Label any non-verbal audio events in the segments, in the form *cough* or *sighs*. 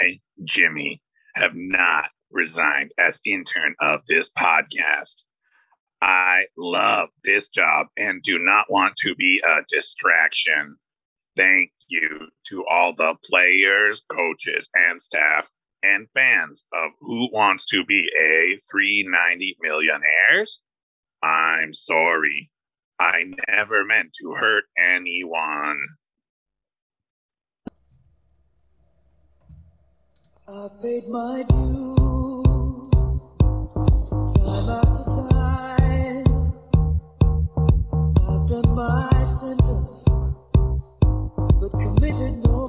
I, Jimmy, have not resigned as intern of this podcast. I love this job and do not want to be a distraction. Thank you to all the players, coaches, and staff and fans of Who Wants to Be a 390 Millionaires. I'm sorry. I never meant to hurt anyone. I paid my dues time after time. I've done my sentence, but committed no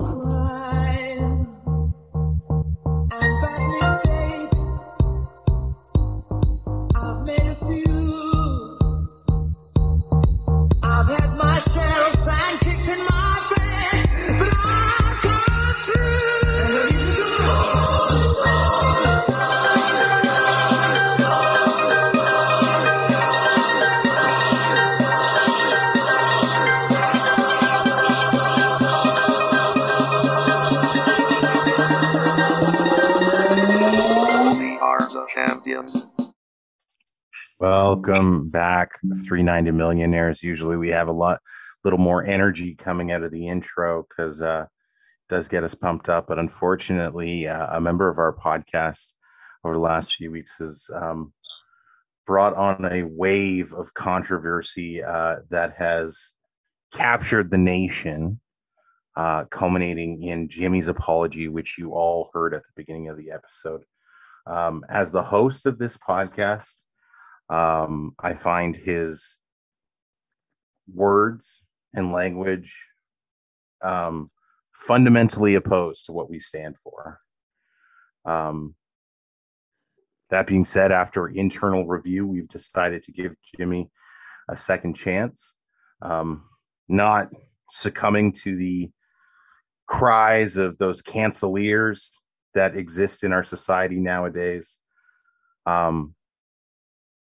Welcome back, 390 Millionaires. Usually we have a lot, little more energy coming out of the intro because uh, it does get us pumped up. But unfortunately, uh, a member of our podcast over the last few weeks has um, brought on a wave of controversy uh, that has captured the nation, uh, culminating in Jimmy's apology, which you all heard at the beginning of the episode. Um, as the host of this podcast, um, I find his words and language um, fundamentally opposed to what we stand for. Um, that being said, after internal review, we've decided to give Jimmy a second chance, um, not succumbing to the cries of those canceliers that exist in our society nowadays. Um,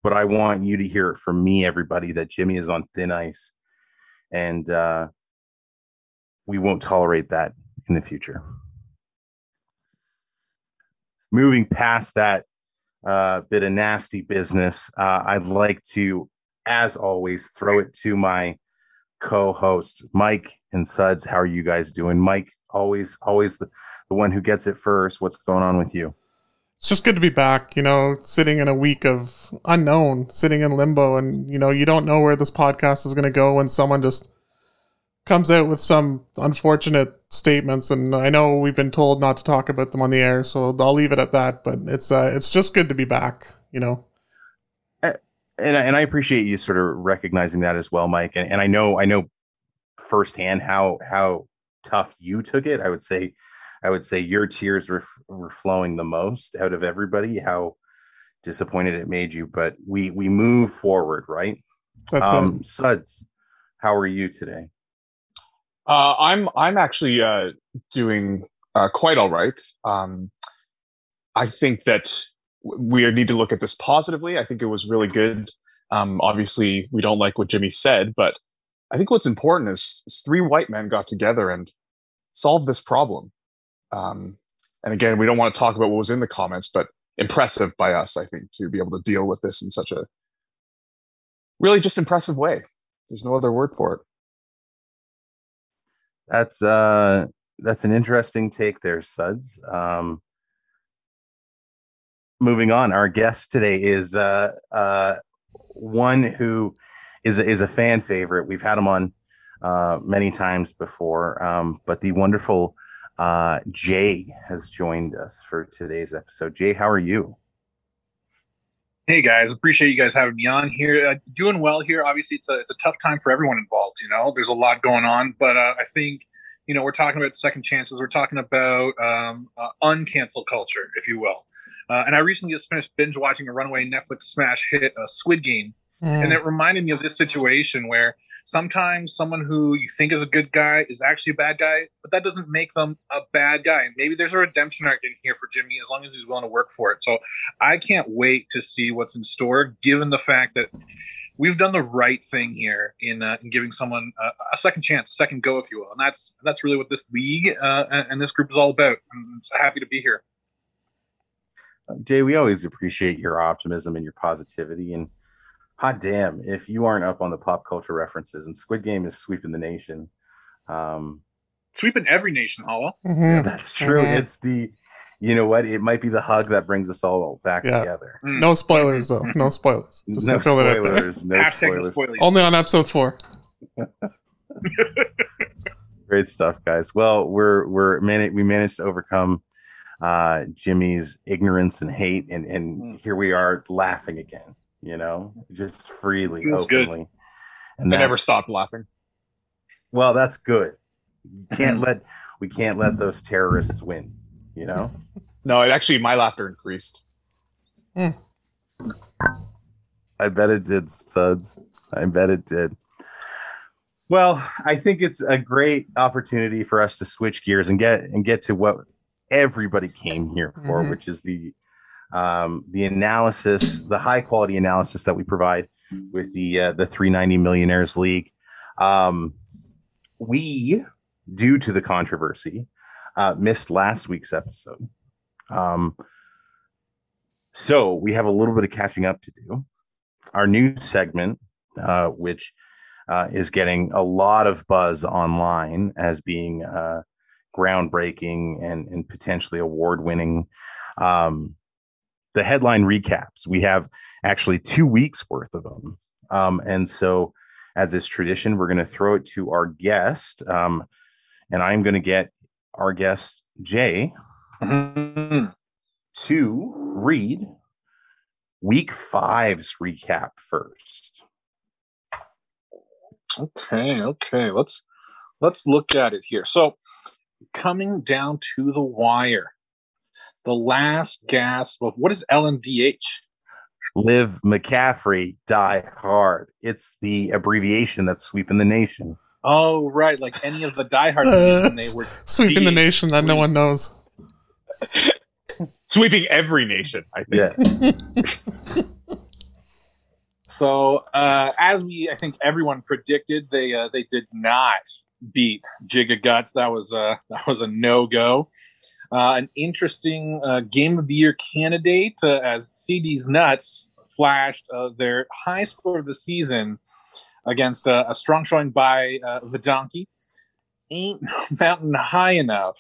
but I want you to hear it from me, everybody, that Jimmy is on thin ice, and uh, we won't tolerate that in the future. Moving past that uh, bit of nasty business, uh, I'd like to, as always, throw it to my co-hosts, Mike and Suds. How are you guys doing? Mike, always, always the, the one who gets it first. What's going on with you? It's just good to be back, you know, sitting in a week of unknown, sitting in limbo, and, you know, you don't know where this podcast is going to go when someone just comes out with some unfortunate statements. And I know we've been told not to talk about them on the air, so I'll leave it at that. But it's, uh, it's just good to be back, you know. and and I appreciate you sort of recognizing that as well, Mike. And, and I know I know firsthand how how tough you took it. I would say I would say your tears were were flowing the most out of everybody. How disappointed it made you, but we we move forward, right? That's um, it. Suds, how are you today? Uh, I'm I'm actually uh, doing uh, quite all right. Um, I think that we need to look at this positively. I think it was really good. Um, obviously, we don't like what Jimmy said, but I think what's important is, is three white men got together and solved this problem. Um, and again, we don't want to talk about what was in the comments, but impressive by us, I think, to be able to deal with this in such a really just impressive way. There's no other word for it. That's uh that's an interesting take there, Suds. Um moving on, our guest today is uh uh one who is is a fan favorite. We've had him on uh many times before. Um but the wonderful uh Jay has joined us for today's episode. Jay, how are you? Hey guys, appreciate you guys having me on here. Uh, doing well here. Obviously, it's a it's a tough time for everyone involved. You know, there's a lot going on, but uh, I think you know we're talking about second chances. We're talking about um, uh, uncancel culture, if you will. Uh, and I recently just finished binge watching a runaway Netflix smash hit, uh, Squid Game, and it reminded me of this situation where sometimes someone who you think is a good guy is actually a bad guy, but that doesn't make them a bad guy. Maybe there's a redemption arc in here for Jimmy as long as he's willing to work for it. So I can't wait to see what's in store, given the fact that we've done the right thing here in, uh, in giving someone a, second chance, a second go, if you will, and that's that's really what this league uh, and, this group is all about. I'm so happy to be here. Jay, we always appreciate your optimism and your positivity. And hot damn, if you aren't up on the pop culture references, and Squid Game is sweeping the nation. Um, Sweeping every nation, Hollow. Mhm. *laughs* that's true. Mhm. It's the, you know what? It might be the hug that brings us all back Yeah. together. Mm. No spoilers though. No *laughs* spoilers. Just no gonna throw that out there. spoilers. No Hashtag no spoilers. spoilers. Only on episode four. *laughs* Great stuff, guys. Well, we're we're man- we managed to overcome uh, Jimmy's ignorance and hate, and and Mm. here we are laughing again. You know, just freely, Feels good. openly. And I never that's- stopped laughing. Well, that's good. You can't let we can't let those terrorists win. You know. *laughs* No, it actually my laughter increased. I bet it did, Suds. I bet it did. Well, I think it's a great opportunity for us to switch gears and get and get to what everybody came here for, Mhm. which is the um, the analysis, the high quality analysis that we provide with the uh, the 390 Millionaires League. Um, we, due to the controversy, uh, missed last week's episode. Um, so we have a little bit of catching up to do our new segment, uh, which uh, is getting a lot of buzz online as being uh, groundbreaking and, and potentially award winning. Um, the headline recaps, we have actually two weeks worth of them. Um, and so, as is tradition, we're going to throw it to our guest. Um, and I'm going to get our guest, Jay, Mhm. to read week five's recap first. Okay, okay. Let's let's look at it here. So, coming down to the wire, the last gasp of what is LMDH? Live McCaffrey, die hard. It's the abbreviation that's sweeping the nation. Oh, right, like any of the diehard *laughs* movies when they were. Sweeping the nation that no one knows. *laughs* Sweeping every nation, I think. Yeah. *laughs* So, uh, as we, I think everyone predicted, they uh, they did not beat Giga Guts. That was a that was a no go. Uh, an interesting uh, game of the year candidate uh, as CD's Nuts flashed uh, their high score of the season against uh, a strong showing by uh, the Donkey. Ain't *laughs* mountain high enough.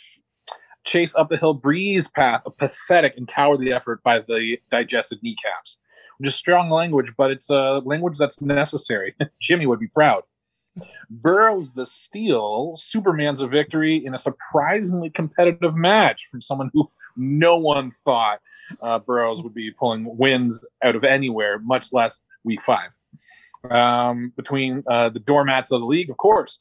Chase up the hill breeze path, a pathetic and cowardly effort by the digested kneecaps is strong language, but it's a language that's necessary. *laughs* Jimmy would be proud. Burrows the steal, Superman's a victory in a surprisingly competitive match from someone who no one thought uh, Burrows would be pulling wins out of anywhere, much less week five. Um, between uh, the doormats of the league, of course.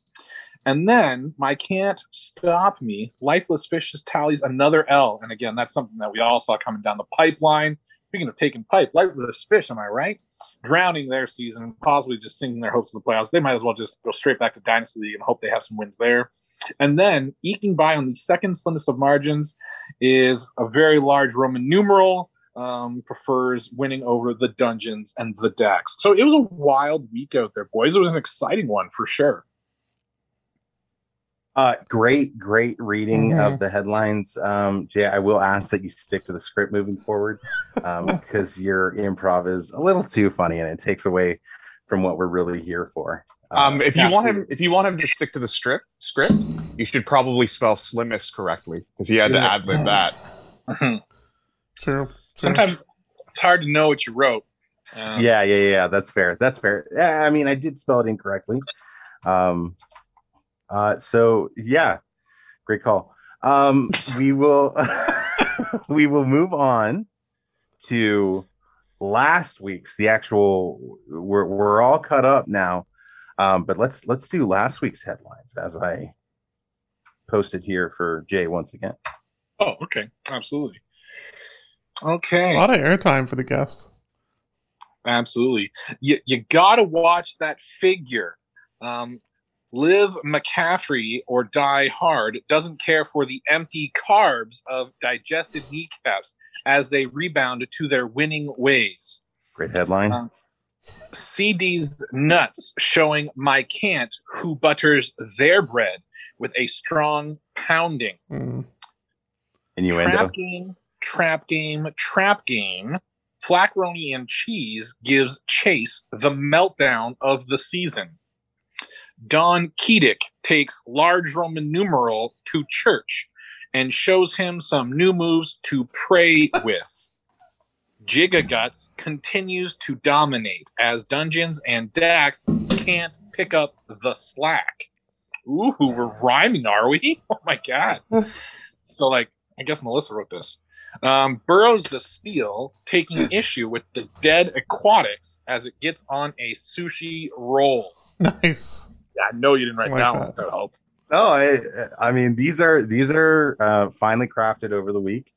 And then my can't stop me. Lifeless Fishes tallies another L. And again, that's something that we all saw coming down the pipeline. Speaking of taking pipe, Lifeless Fish, am I right? Drowning their season and possibly just sinking their hopes of the playoffs. They might as well just go straight back to Dynasty League and hope they have some wins there. And then eking by on the second slimmest of margins is a very large Roman numeral. Um, prefers winning over the dungeons and the decks. So it was a wild week out there, boys. It was an exciting one for sure. Uh, great, great reading Mhm. of the headlines. Um, Jay, I will ask that you stick to the script moving forward because your improv is a little too funny and it takes away from what we're really here for. Uh, Um, if you want him, absolutely. if you want him to stick to the strip script, you should probably spell slimmest correctly because he had to Yeah. ad lib that. True. True. Sometimes it's hard to know what you wrote. Um, yeah, yeah, yeah. That's fair. That's fair. Yeah, I mean, I did spell it incorrectly. Um, uh, so yeah, great call. Um, we will *laughs* we will move on to last week's the actual. We're we're all cut up now, um, but let's let's do last week's headlines as I posted here for Jay once again. Oh, okay. Absolutely. Okay, a lot of airtime for the guests. Absolutely. You, you got to watch that figure. Um, Live McCaffrey or Die Hard doesn't care for the empty carbs of digested kneecaps as they rebound to their winning ways. Great headline. Um, CD's nuts showing my can't who butters their bread with a strong pounding. Mm. Innuendo. Trap game, trap game, trap game. Flacroni and cheese gives Chase the meltdown of the season. Don Keedick takes large Roman numeral to church and shows him some new moves to pray *laughs* with. Gigaguts continues to dominate as Dungeons and Dax can't pick up the slack. Ooh, we're rhyming, are we? *laughs* Oh my god. *laughs* So like I guess Melissa wrote this. Um, Burrows the Steel taking issue with the dead aquatics as it gets on a sushi roll. Nice. Yeah, I know you didn't write Like that that. one without. No, I, I mean these are these are uh, finely crafted over the week.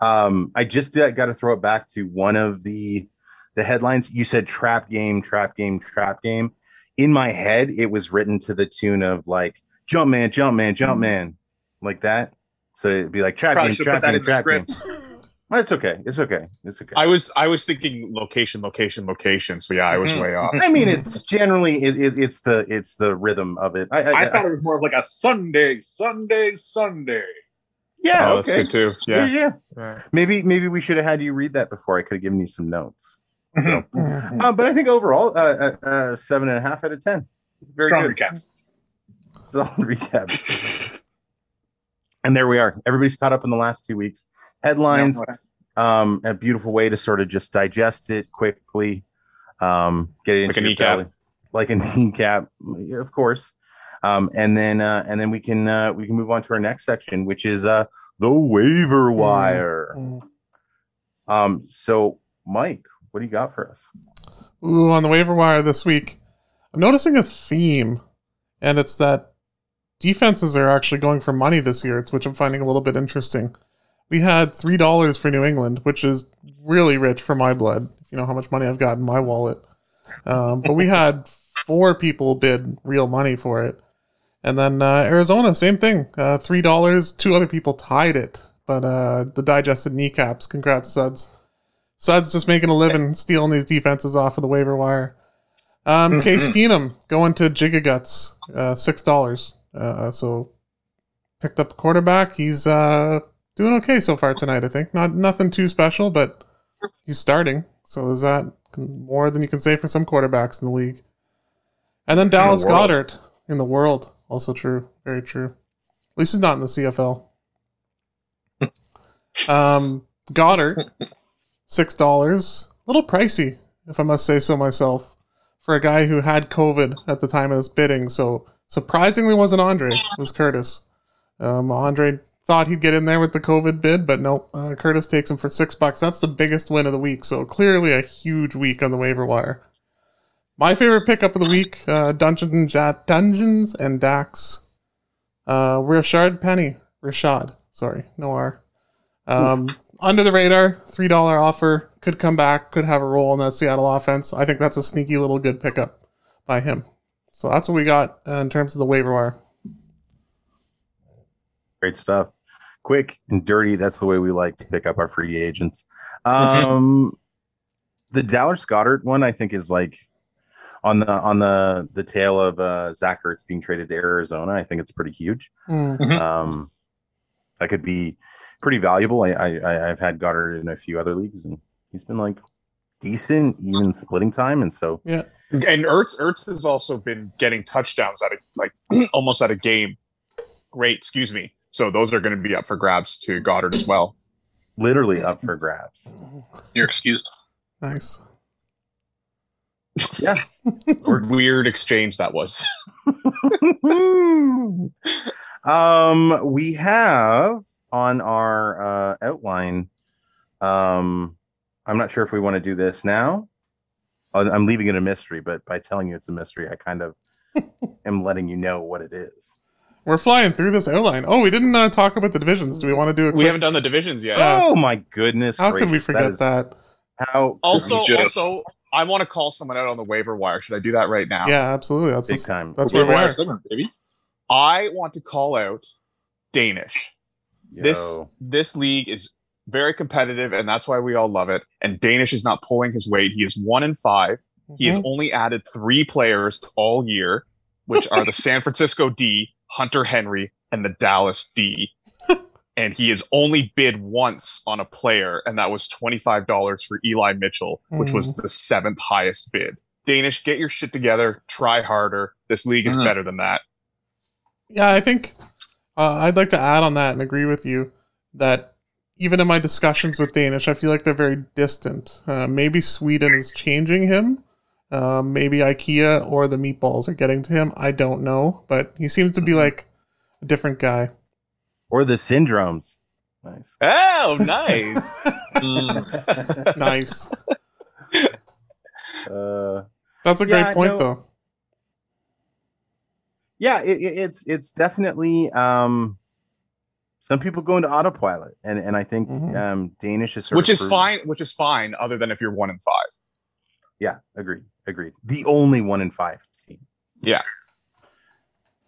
Um, I just got to throw it back to one of the the headlines. You said trap game, trap game, trap game. In my head, it was written to the tune of like jump man, jump man, jump man, like that. So it'd be like trap Probably game, trap game, in the trap game. *laughs* script. Well, it's okay. It's okay. It's okay. I was I was thinking location, location, location. So yeah, I was Mhm. way off. I mean, it's generally it, it, it's the it's the rhythm of it. I, I, I thought it was more of like a Sunday, Sunday, Sunday. yeah, oh, that's good too. Yeah, Yeah. yeah. yeah. Maybe maybe we should have had you read that before. I could have given you some notes. So, Mhm. uh, but I think overall, uh, uh, uh, seven and a half out of ten. Very Strong good. recaps. Solid recap. and there we are. Everybody's caught up in the last two weeks. Headlines. Um, a beautiful way to sort of just digest it quickly. Um, get it into Like a your kneecap. belly. like a *laughs* kneecap, of course. Um, and then uh, and then we can uh, we can move on to our next section, which is uh, the waiver wire. Mm. Um, so Mike, what do you got for us? Ooh, on the waiver wire this week, I'm noticing a theme, and it's that defenses are actually going for money this year, which I'm finding a little bit interesting. We had three dollars for New England, which is really rich for my blood. If you know how much money I've got in my wallet, um, but we had four people bid real money for it, and then uh, Arizona, same thing, uh, three dollars. Two other people tied it, but uh, the digested kneecaps. Congrats, Suds. Suds just making a living stealing these defenses off of the waiver wire. Um, Case Keenum going to Gigaguts, uh, six dollars. Uh, so picked up a quarterback. He's uh, doing okay so far tonight. I think not nothing too special, but he's starting. So is that more than you can say for some quarterbacks in the league? And then Dallas world. Goedert in the world, also true, very true. At least he's not in the CFL. *laughs* um, Goedert, six dollars, a little pricey, if I must say so myself, for a guy who had COVID at the time of his bidding. So surprisingly, wasn't Andre, it was Curtis. Um, Andre thought he'd get in there with the COVID bid, but nope. Uh, Curtis takes him for six bucks. That's the biggest win of the week. So clearly a huge week on the waiver wire. My favorite pickup of the week: uh, Dungeons and ja- Dungeons and Dax. Uh, Rashard Penny, Rashad. Sorry, no R. Um, under the radar, three dollar offer. Could come back. Could have a role in that Seattle offense. I think that's a sneaky little good pickup by him. So that's what we got uh, in terms of the waiver wire. Great stuff. Quick and dirty. That's the way we like to pick up our free agents. Um, the Dallas Goedert one, I think, is like on the on the the tail of uh, Zach Ertz being traded to Arizona. I think it's pretty huge. Hmm. Um, that could be pretty valuable. I, I I- I've had Goedert in a few other leagues, and he's been like decent, even splitting time. And so Yeah. And Ertz Ertz has also been getting touchdowns at a like *clears throat* almost at a game rate. Excuse me. So those are going to be up for grabs to Goedert as well. literally up for grabs. You're excused. Nice. Yeah. *laughs* Weird exchange that was. *laughs* um, we have on our uh, outline. Um, I'm not sure if we want to do this now. Uh, I'm leaving it a mystery, but by telling you it's a mystery, I kind of *laughs* am letting you know what it is. We're flying through this outline. Oh, we didn't uh, talk about the divisions. Do we want to do it? We haven't done the divisions yet. Oh my goodness! How could we forget is- that? How Also, Just- also, I want to call someone out on the waiver wire. Should I do that right now? Yeah, absolutely. That's big the- time. That's where we are. segment, baby. I want to call out Danish. This Yo. this league is very competitive, and that's why we all love it. And Danish is not pulling his weight. He is one in five. He has Mhm. only added three players all year, which are the *laughs* San Francisco D, Hunter Henry, and the Dallas D. *laughs* and he has only bid once on a player, and that was $25 for Eli Mitchell, which was the seventh highest bid. Danish, get your shit together. Try harder. This league is Mhm. better than that. Yeah, I think uh, I'd like to add on that and agree with you that even in my discussions with Danish, I feel like they're very distant. Uh, maybe Sweden is changing him. Uh, maybe IKEA or the meatballs are getting to him. I don't know, but he seems to be like a different guy. Or the syndromes. Nice. Oh, *laughs* nice. Mm. *laughs* Nice. *laughs* Uh, That's a Yeah, great point, no. though. yeah, it, it- it's it's definitely um, some people go into autopilot, and and I think Mhm. um, Danish is sort which of is proven- fine. Which is fine, other than if you're one in five. Yeah, agreed, agreed. The only one in five team. Yeah.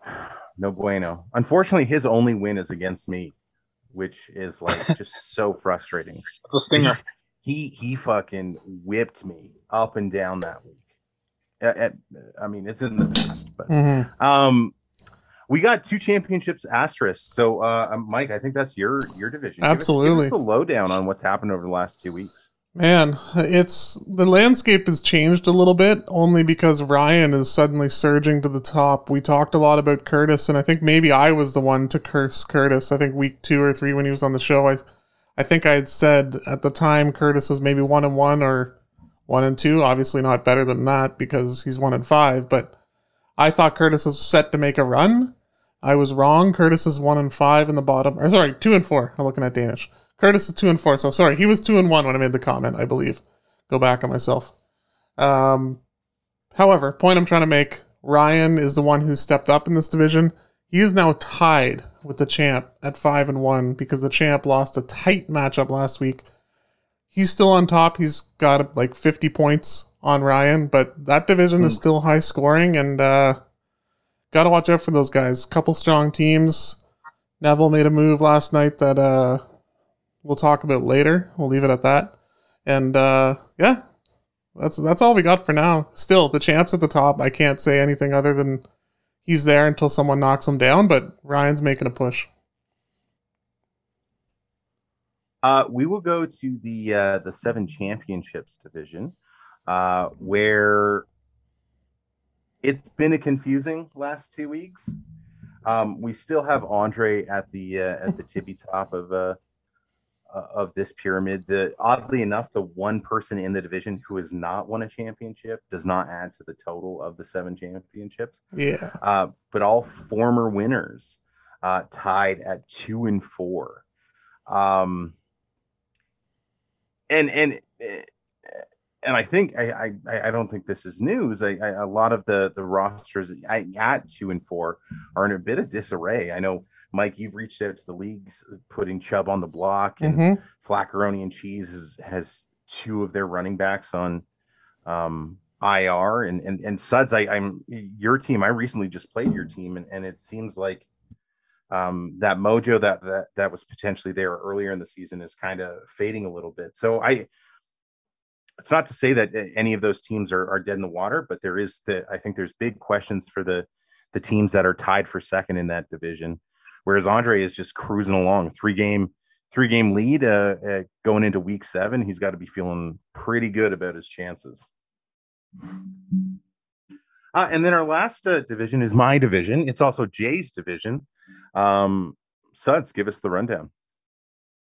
*sighs* No bueno. Unfortunately, his only win is against me, which is like *laughs* just so frustrating. It's a stinger. He he fucking whipped me up and down that week. At- at- I mean, it's in the past, but Mhm. um, we got two championships asterisk. So, uh, um, Mike, I think that's your your division. Give us- give us, Absolutely. the lowdown on what's happened over the last two weeks. Man, it's the landscape has changed a little bit only because Ryan is suddenly surging to the top. We talked a lot about Curtis, and I think maybe I was the one to curse Curtis. I think week two or three when he was on the show, I, I think I had said at the time Curtis was maybe one and one or one and two. Obviously not better than that because he's one and five. But I thought Curtis was set to make a run. I was wrong. Curtis is one and five in the bottom. Or sorry, two and four. I'm looking at Danish. Curtis is two and four. So sorry, he was two and one when I made the comment. I believe. Go back on myself. Um, however, point I'm trying to make: Ryan is the one who stepped up in this division. He is now tied with the champ at five and one because the champ lost a tight matchup last week. He's still on top. He's got like 50 points on Ryan, but that division is still high scoring and uh, got to watch out for those guys. Couple strong teams. Neville made a move last night that uh, we'll talk about later. We'll leave it at that. And uh, yeah, that's that's all we got for now. Still, the champ's at the top. I can't say anything other than he's there until someone knocks him down. But Ryan's making a push. Uh, we will go to the uh, the seven championships division, uh, where it's been a confusing last two weeks. Um, we still have Andre at the uh, at the tippy top of uh, of this pyramid. The oddly enough, the one person in the division who has not won a championship does not add to the total of the seven championships. Yeah. Uh, but all former winners uh, tied at two and four. Um, and and eh, and I think I I, I don't think this is news. I, I a lot of the the rosters at two and four are in a bit of disarray. I know Mike, you've reached out to the leagues, putting Chubb on the block, and hmm Flaccaroni and Cheese has has two of their running backs on um, IR, and and and Suds. I, I'm your team. I recently just played your team, and, and it seems like um, that mojo that that that was potentially there earlier in the season is kind of fading a little bit. So I, it's not to say that any of those teams are, are dead in the water, but there is the I think there's big questions for the the teams that are tied for second in that division. Whereas Andre is just cruising along, three game three game lead uh, uh, going into week seven. He's got to be feeling pretty good about his chances. Uh, and then our last uh, division is my division. It's also Jay's division. Um, Suds, give us the rundown.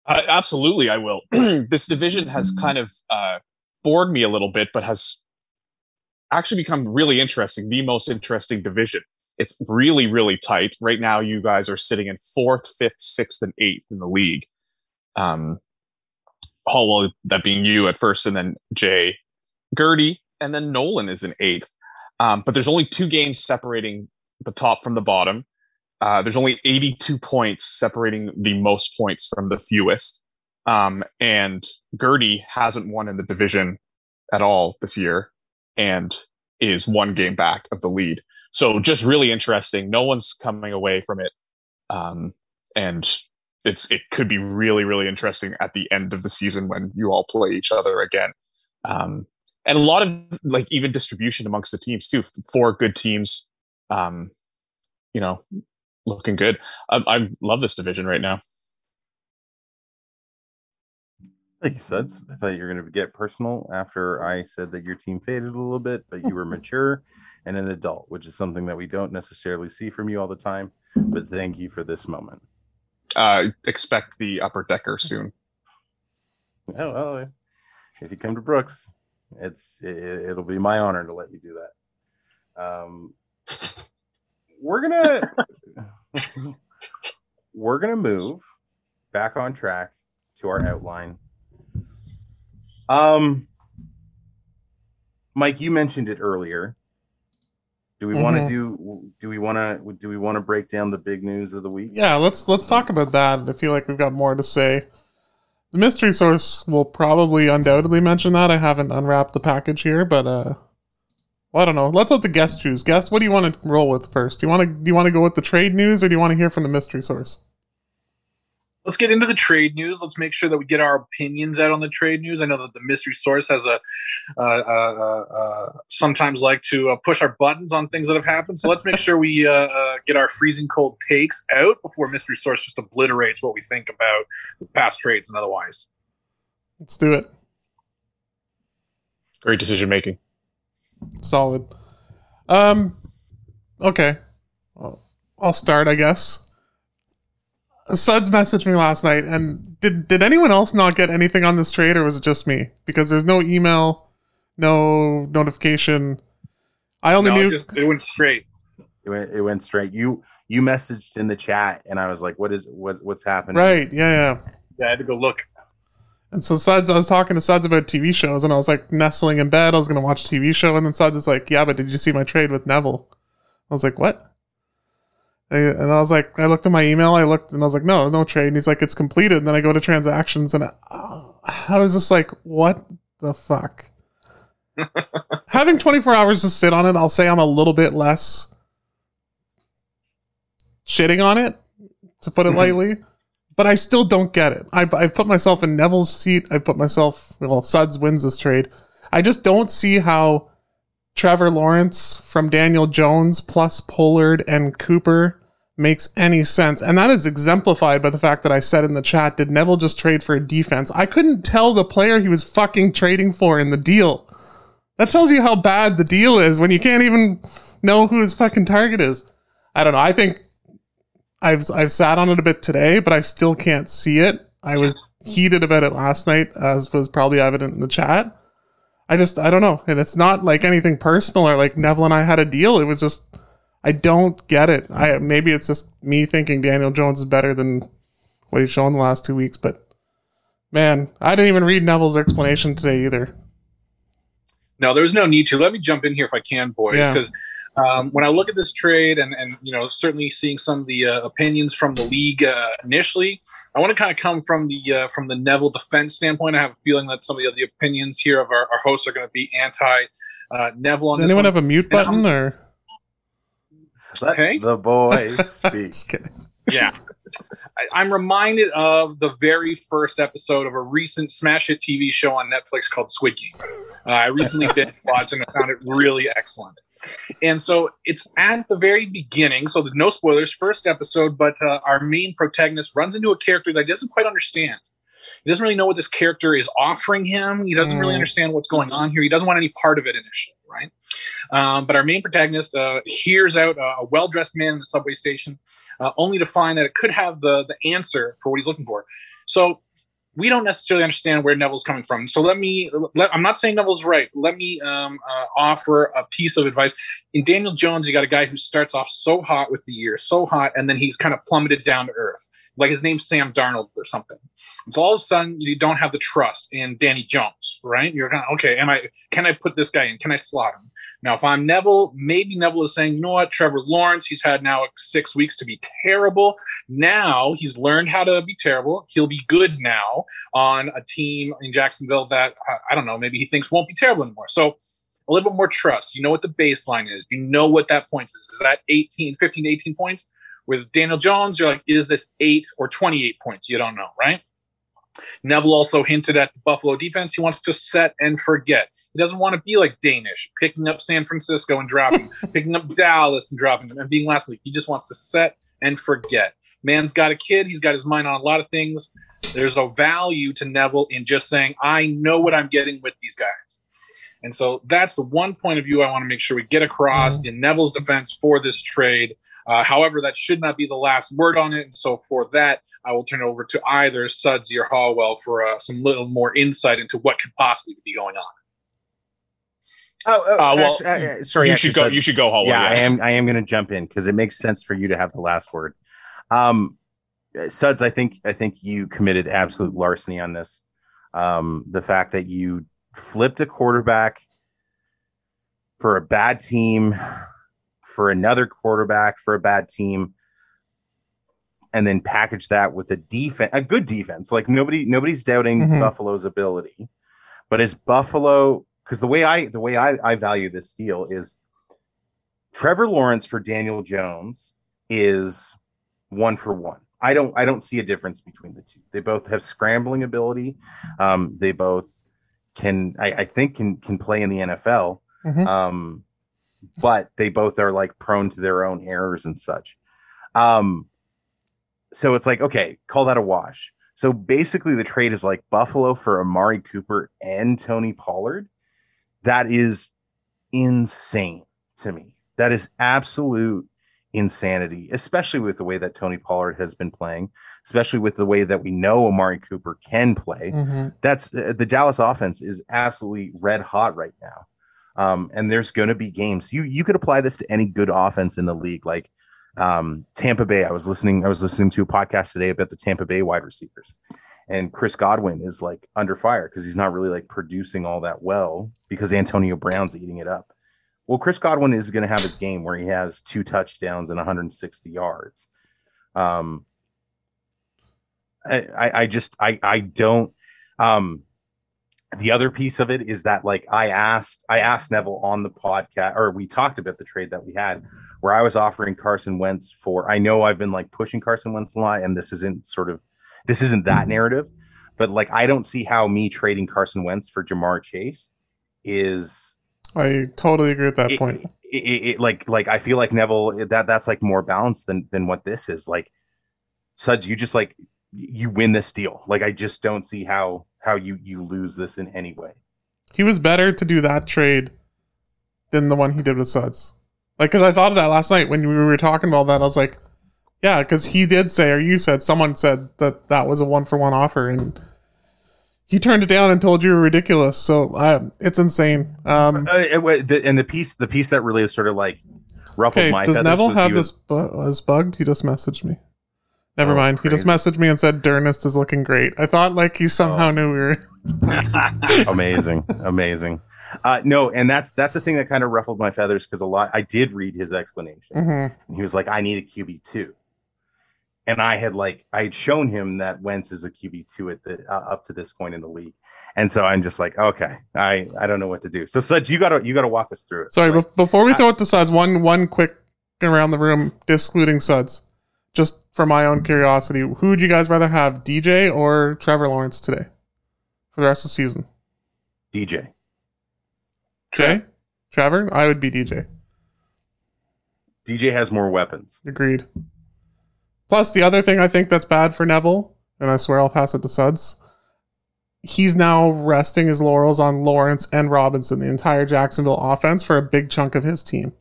Absolutely, I will. *clears throat* this division has kind of uh, bored me a little bit, but has actually become really interesting. The most interesting division. It's really, really tight. Right now, you guys are sitting in fourth, fifth, sixth, and eighth in the league. Um, all well, that being you at first, and then Jay, Gertie, and then Nolan is in eighth. Um, but there's only two games separating the top from the bottom. Uh, there's only 82 points separating the most points from the fewest. Um, and Gertie hasn't won in the division at all this year and is one game back of the lead. So just really interesting. No one's coming away from it. Um, and it's it could be really, really interesting at the end of the season when you all play each other again. Um, and a lot of like even distribution amongst the teams too. Four good teams, um, you know, looking good. I, I love this division right now. Thank you, Suds. I thought you were going to get personal after I said that your team faded a little bit, but you were *laughs* mature and an adult, which is something that we don't necessarily see from you all the time. But thank you for this moment. Uh, expect the upper decker *laughs* soon. Oh, well, if you come to Brooks, it's it, it'll be my honor to let you do that. Um, we're gonna *laughs* we're gonna move back on track to our outline. Um, Mike, you mentioned it earlier. Do we want to do? Do we want to? Do we want to break down the big news of the week? Yeah, let's let's talk about that. I feel like we've got more to say. The mystery source will probably undoubtedly mention that. I haven't unwrapped the package here, but uh well, I don't know. Let's let the guest choose. Guest, what do you want to roll with first? Do you want to do you want to go with the trade news or do you want to hear from the mystery source? Let's get into the trade news. Let's make sure that we get our opinions out on the trade news. I know that the mystery source has a uh, uh, uh, uh, sometimes like to uh, push our buttons on things that have happened. So let's make sure we uh, uh, get our freezing cold takes out before mystery source just obliterates what we think about the past trades and otherwise. Let's do it. Great decision making. Solid. Um okay. I'll start, I guess. Suds messaged me last night, and did did anyone else not get anything on this trade, or was it just me? Because there's no email, no notification. I only No, knew. it, just, it went straight. It went, it went straight. You you messaged in the chat, and I was like, "What is what, what's happening?" right? Yeah, yeah. Yeah, I had to go look. And so Suds, I was talking to Suds about TV shows, and I was like nestling in bed. I was gonna watch a TV show, and then Suds is like, "Yeah, but did you see my trade with Neville?" I was like, "What?" And and I was like, I looked at my email. I looked, and I was like, "No, no trade." And he's like, "It's completed." And then I go to transactions, and I, I was just like, "What the fuck?" *laughs* Having 24 hours to sit on it, I'll say I'm a little bit less shitting on it, to put it mm-hmm. lightly but I still don't get it. I I put myself in Neville's seat. I put myself well. Suds wins this trade. I just don't see how Trevor Lawrence from Daniel Jones plus Pollard and Cooper makes any sense, and that is exemplified by the fact that I said in the chat, "Did Neville just trade for a defense?" I couldn't tell the player he was fucking trading for in the deal. That tells you how bad the deal is when you can't even know who his fucking target is. I don't know. I think I've I've sat on it a bit today, but I still can't see it. I was heated about it last night, as was probably evident in the chat. I just I don't know, and it's not like anything personal or like Neville and I had a deal. It was just I don't get it. I maybe it's just me thinking Daniel Jones is better than what he's shown the last two weeks, but man, I didn't even read Neville's explanation today either. No, there's no need to. Let me jump in here if I can, boys, Yeah. Because um, when I look at this trade and and you know certainly seeing some of the uh, opinions from the league uh, initially, I want to kind of come from the uh, from the Neville defense standpoint. I have a feeling that some of the other opinions here of our, our hosts are going to be anti uh, Neville on Does this anyone one. have a mute button or Let Okay. the boys *laughs* speak. just kidding? yeah. I, I'm reminded of the very first episode of a recent smash hit TV show on Netflix called Squid Game. Uh, I recently *laughs* binge watched and I found it really excellent. And so it's at the very beginning, so there's no spoilers, first episode, but uh, our main protagonist runs into a character that he doesn't quite understand. He doesn't really know what this character is offering him. He doesn't really Mm. understand what's going on here. He doesn't want any part of it initially, right? Um, but our main protagonist uh, hears out a well dressed man in the subway station, uh, only to find that it could have the the answer for what he's looking for. So we don't necessarily understand where Neville's coming from. So let me. Let, I'm not saying Neville's right. Let me um, uh, offer a piece of advice. In Daniel Jones, you got a guy who starts off so hot with the year, so hot, and then he's kind of plummeted down to earth. Like his name's Sam Darnold or something. So all of a sudden, you don't have the trust in Danny Jones, right? You're kind of okay. Am I? Can I put this guy in? Can I slot him? Now, if I'm Neville, maybe Neville is saying, you know what, Trevor Lawrence, he's had now six weeks to be terrible. Now he's learned how to be terrible. He'll be good now on a team in Jacksonville that, I- don't know, maybe he thinks won't be terrible anymore. So a little bit more trust. You know what the baseline is. You know what that points is. Is that 18, 15 to 18 points? With Daniel Jones, you're like, is this eight or 28 points? You don't know, right? Neville also hinted at the Buffalo defense. He wants to set and forget. He doesn't want to be like Danish, picking up San Francisco and dropping, *laughs* picking up Dallas and dropping them, and being last week. He just wants to set and forget. Man's got a kid. He's got his mind on a lot of things. There's a value to Neville in just saying, I know what I'm getting with these guys. And so that's the one point of view I want to make sure we get across in Neville's defense for this trade. Uh, however, that should not be the last word on it. And so for that, I will turn it over to either Sudsy or Hallwell for uh, some little more insight into what could possibly be going on. Oh, oh Uh, well, actu- uh, uh, sorry. you should go. Suds- You should go, Hallwell. yeah, yes. I am. I am going to jump in because it makes sense for you to have the last word. Um, Suds, I think I think you committed absolute larceny on this. Um, the fact that you flipped a quarterback for a bad team, for another quarterback for a bad team, and then package that with a defense, a good defense. Like nobody, nobody's doubting Mhm. Buffalo's ability, but is Buffalo? Because the way I the way I, I value this deal is Trevor Lawrence for Daniel Jones is one for one. I don't I don't see a difference between the two. They both have scrambling ability. Um, they both can I, I think can can play in the NFL. Mhm. Um, but they both are like prone to their own errors and such. Um, so it's like okay, call that a wash. So basically, the trade is like Buffalo for Amari Cooper and Tony Pollard. That is insane to me. That is absolute insanity, especially with the way that Tony Pollard has been playing, especially with the way that we know Amari Cooper can play. Mhm. That's uh, the Dallas offense is absolutely red hot right now. Um, and there's going to be games. You you could apply this to any good offense in the league, like um, Tampa Bay. I was listening. I was listening to a podcast today about the Tampa Bay wide receivers, and Chris Godwin is like under fire because he's not really like producing all that well because Antonio Brown's eating it up. Well, Chris Godwin is going to have his game where he has two touchdowns and 160 yards. Um, I, I, just I I don't. Um, the other piece of it is that like I asked I asked Neville on the podcast or we talked about the trade that we had where I was offering Carson Wentz for I know I've been like pushing Carson Wentz a lot and this isn't sort of this isn't that mm-hmm. narrative but like I don't see how me trading Carson Wentz for Ja'Marr Chase is I totally agree with that it- point. It, it, it- like like I feel like Neville that that's like more balanced than than what this is like Suds you just like you win this deal like I just don't see how how you you lose this in any way He was better to do that trade than the one he did with Suds. Like, because I thought of that last night when we were talking about that. I was like, yeah, because he did say, or you said, someone said that that was a one for one offer, and he turned it down and told you were ridiculous. So uh, it's insane. Um, Uh, it wa- the, and the piece, the piece that really is sort of like ruffled okay, my does feathers Neville have this bu- was bugged? He just messaged me. Never Oh, mind. He just messaged me and said Durnest is looking great. I thought like he somehow Oh. knew we were. *laughs* amazing, amazing. Uh, no, and that's that's the thing that kind of ruffled my feathers because a lot. I did read his explanation. Mhm. And he was like, "I need a QB two, and I had like I had shown him that Wentz is a QB two at the uh, up to this point in the league, and so I'm just like, okay, I I don't know what to do. So Suds, you gotta you gotta walk us through it. Sorry, Like, bef- before we throw it to Suds, one one quick around the room, excluding Suds, just for my own curiosity, who would you guys rather have, DJ or Trevor Lawrence today for the rest of the season? DJ. Jay, Trevor, I would be DJ. DJ has more weapons. Agreed. Plus, the other thing I think that's bad for Neville, and I swear I'll pass it to Suds. He's now resting his laurels on Lawrence and Robinson, the entire Jacksonville offense, for a big chunk of his team.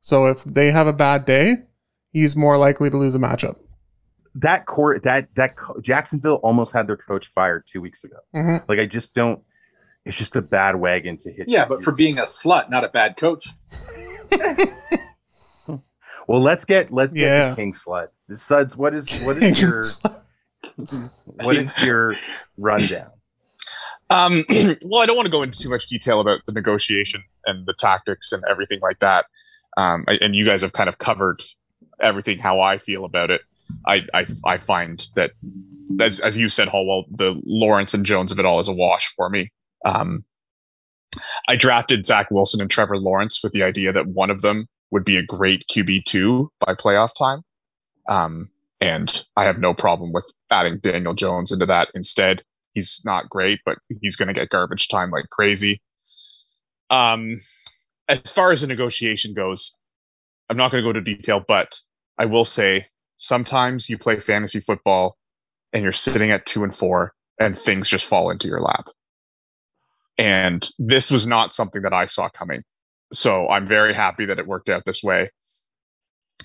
So if they have a bad day, he's more likely to lose a matchup. That court that that co- Jacksonville almost had their coach fired two weeks ago. Mhm. Like I just don't. It's just a bad wagon to hit. Yeah, but for being a slut, not a bad coach. *laughs* well, let's get let's get Yeah. to King Slut. Suds, what is what is *laughs* your what is your rundown? Um, *clears throat* well, I don't want to go into too much detail about the negotiation and the tactics and everything like that. Um, I- and you guys have kind of covered everything how I feel about it. I I, I find that as as you said, Hallwell, the Lawrence and Jones of it all is a wash for me. Um, I drafted Zach Wilson and Trevor Lawrence with the idea that one of them would be a great QB two by playoff time. Um, and I have no problem with adding Daniel Jones into that instead he's not great, but he's going to get garbage time like crazy. Um, as far as the negotiation goes, I'm not going to go into detail, but I will say sometimes you play fantasy football and you're sitting at two and four and things just fall into your lap. And this was not something that I saw coming. So I'm very happy that it worked out this way.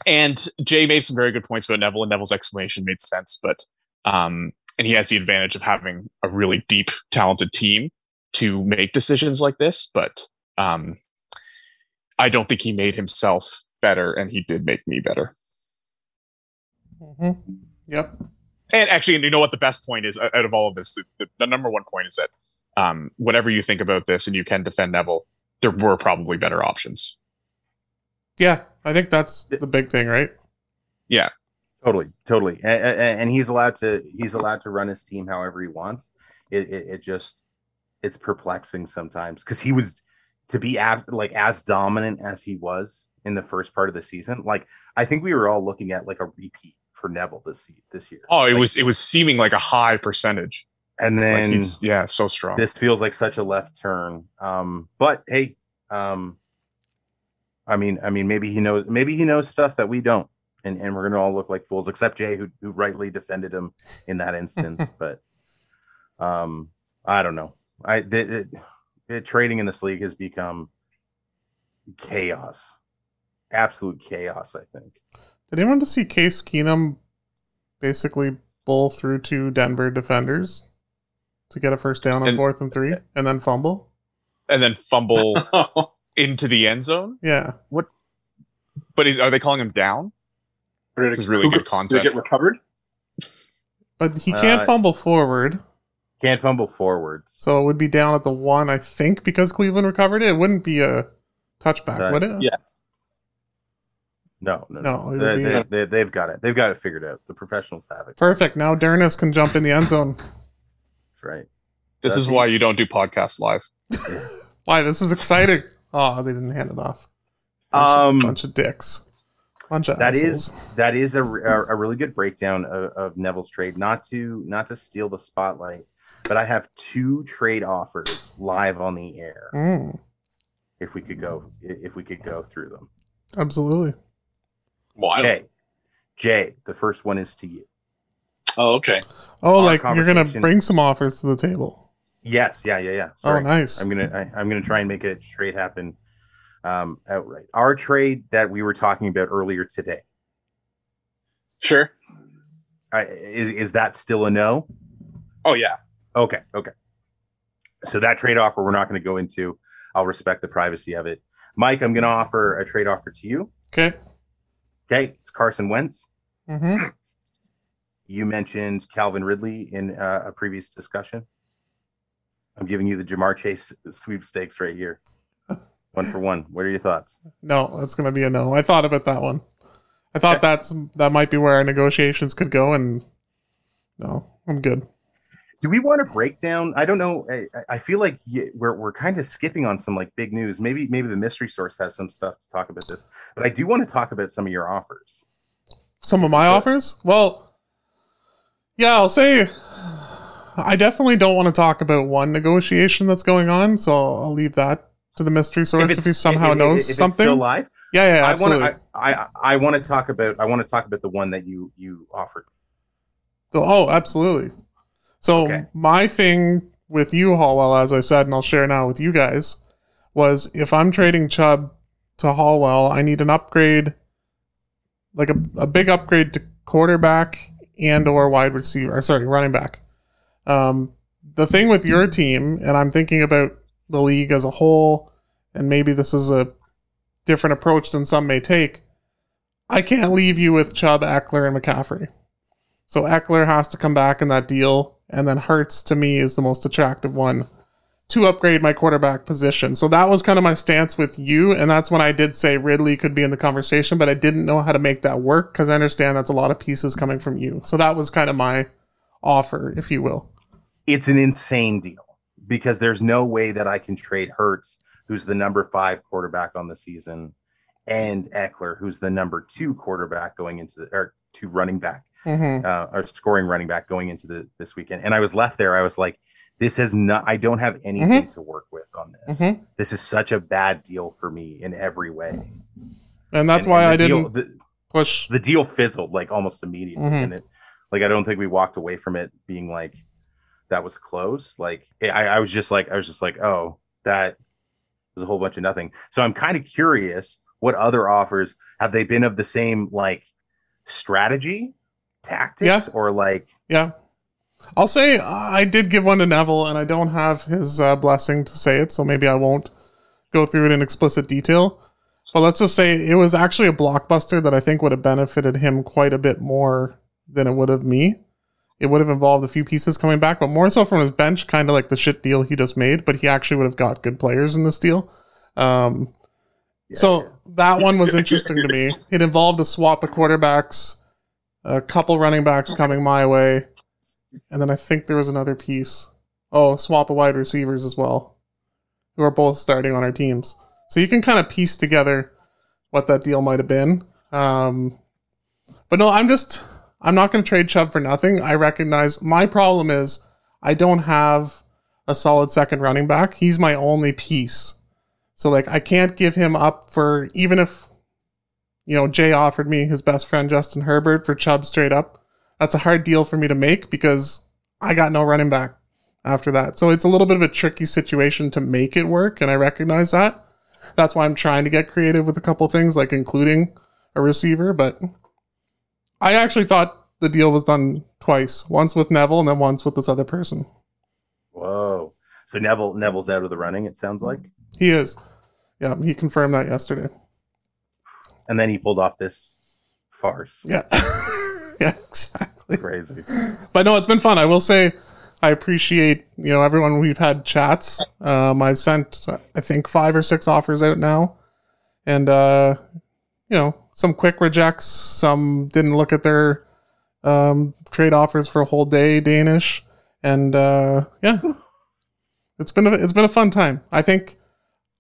And Jay made some very good points about Neville, and Neville's explanation made sense. But um, and he has the advantage of having a really deep, talented team to make decisions like this. But um, I don't think he made himself better, and he did make me better. hmm Yep. And actually, you know what? The best point is out of all of this, the, the, the number one point is that um, whatever you think about this, and you can defend Neville, there were probably better options. Yeah, I think that's the big thing, right? Yeah, totally, totally, and, and he's allowed to he's allowed to run his team however he wants. It it, it just it's perplexing sometimes because he was to be ab- like as dominant as he was in the first part of the season. Like I think we were all looking at like a repeat for Neville this se- this year. Oh, it Like, was it was seeming like a high percentage. And Like then he's yeah, so strong. this feels like such a left turn. Um, but hey, um, I mean, I mean, maybe he knows, maybe he knows stuff that we don't, and, and we're gonna all look like fools, except Jay, who who rightly defended him in that instance. *laughs* but, um, I don't know. I the, it, it, trading in this league has become chaos, absolute chaos. I think. Did anyone to see Case Keenum basically bowl through two Denver defenders to get a first down on And- fourth and three and then fumble? and then fumble *laughs* into the end zone. Yeah. What? But is, are they calling him down? Did This it- is really who- good Did it get recovered? But he can't Uh, fumble forward, Can't fumble forwards. so it would be down at the one, I think, because Cleveland recovered it. It wouldn't be a touchback, Uh, would it? yeah. No, no, No, no. it They, be- they, they, they've got it. They've got it figured out. The professionals have it. Perfect. Now Dernis can jump in the end zone. That's right. This Does is why you don't do podcasts live. *laughs* Why? This is exciting. Oh, they didn't hand it off. Bunch, Um, of, bunch of dicks. Bunch of That assholes. is that is a, a, a really good breakdown of, of Neville's trade. Not to not to steal the spotlight, but I have two trade offers live on the air. Mm, If we could go, if we could go through them. absolutely. Wild. Okay, Jay, the first one is to you. Oh, okay. Oh, like you're gonna bring some offers to the table. Yes, yeah, yeah, yeah. Sorry. Oh, nice. I'm gonna I, I'm gonna try and make a trade happen um, outright. Our trade that we were talking about earlier today Sure. I, is is that still a no? Oh, yeah. Okay, okay. So that trade offer we're not going to go into. I'll respect the privacy of it. Mike, I'm going to offer a trade offer to you. Okay. Okay, it's Carson Wentz. hmm You mentioned Calvin Ridley in uh, a previous discussion. I'm giving you the Ja'Marr Chase sweepstakes right here. *laughs* One for one. What are your thoughts? No, that's gonna be a no. I thought about that one. I thought that's that might be where our negotiations could go, and no, I'm good. Do we want to break down? I don't know. I, I feel like we're we're kind of skipping on some like big news. Maybe maybe the mystery source has some stuff to talk about this, but I do want to talk about some of your offers. Some of my offers? Well, yeah, I'll say I definitely don't want to talk about one negotiation that's going on, so I'll, leave that to the mystery source if, he somehow if- if- knows if something. still live. yeah, yeah, I absolutely. want to. I, I I want to talk about. I want to talk about the one that you you offered. So- Oh, absolutely. So Okay. my thing with you, Hallwell, as I said, and I'll share now with you guys, was if I'm trading Chubb to Hallwell, I need an upgrade, like a, a big upgrade to quarterback and or wide receiver. Or sorry, running back. Um, the thing with your team, and I'm thinking about the league as a whole, and maybe this is a different approach than some may take. I can't leave you with Chubb, Ekeler, and McCaffrey. So Ekeler has to come back in that deal, and then Hurts to me is the most attractive one to upgrade my quarterback position. So that was kind of my stance with you, and that's when I did say Ridley could be in the conversation, but I didn't know how to make that work because I understand that's a lot of pieces coming from you. So that was kind of my offer, if you will. It's an insane deal because there's no way that I can trade Hurts, who's the number five quarterback on the season, and Ekeler, who's the number two quarterback going into the or two running back Mm-hmm. uh, or scoring running back going into the this weekend. And I was left there. I was like, this is not. I don't have anything to work with on this. Mhm. This is such a bad deal for me in every way. And that's And- why and I deal- didn't the, push. the deal fizzled like almost immediately, Mhm. and it like I don't think we walked away from it being like that was close. Like I, I was just like I was just like oh that was a whole bunch of nothing. So I'm kind of curious what other offers have they been of the same like strategy, tactics, Yeah. or like Yeah. I'll say I did give one to Neville, and I don't have his uh, blessing to say it, so maybe I won't go through it in explicit detail. But let's just say it was actually a blockbuster that I think would have benefited him quite a bit more than it would have me. It would have involved a few pieces coming back, but more so from his bench, kind of like the shit deal he just made. But he actually would have got good players in this deal. Um, so that one was interesting to me. *laughs* It involved a swap of quarterbacks, a couple running backs coming my way, and then I think there was another piece. Oh, swap of wide receivers as well, who are both starting on our teams. So you can kind of piece together what that deal might have been. Um, but no, I'm just I'm not going to trade Chubb for nothing. I recognize my problem is I don't have a solid second running back. He's my only piece. So like I can't give him up for even if you know Jay offered me his best friend Justin Herbert for Chubb straight up. That's a hard deal for me to make because I got no running back after that. So it's a little bit of a tricky situation to make it work and I recognize that. That's why I'm trying to get creative with a couple things like including a receiver, but I actually thought the deal was done twice. Once with Neville and then once with this other person. whoa. So Neville Neville's out of the running. It sounds like, He is. Yeah, he confirmed that yesterday. and then he pulled off this farce. Yeah. *laughs* *laughs* yeah, exactly. Crazy. But no, it's been fun. I will say I appreciate, you know, everyone we've had chats. Um, I've sent, I think, five or six offers out now. And, uh, you know, some quick rejects, some didn't look at their um, trade offers for a whole day, Danish. And, uh, yeah, it's been, a, it's been a fun time. I think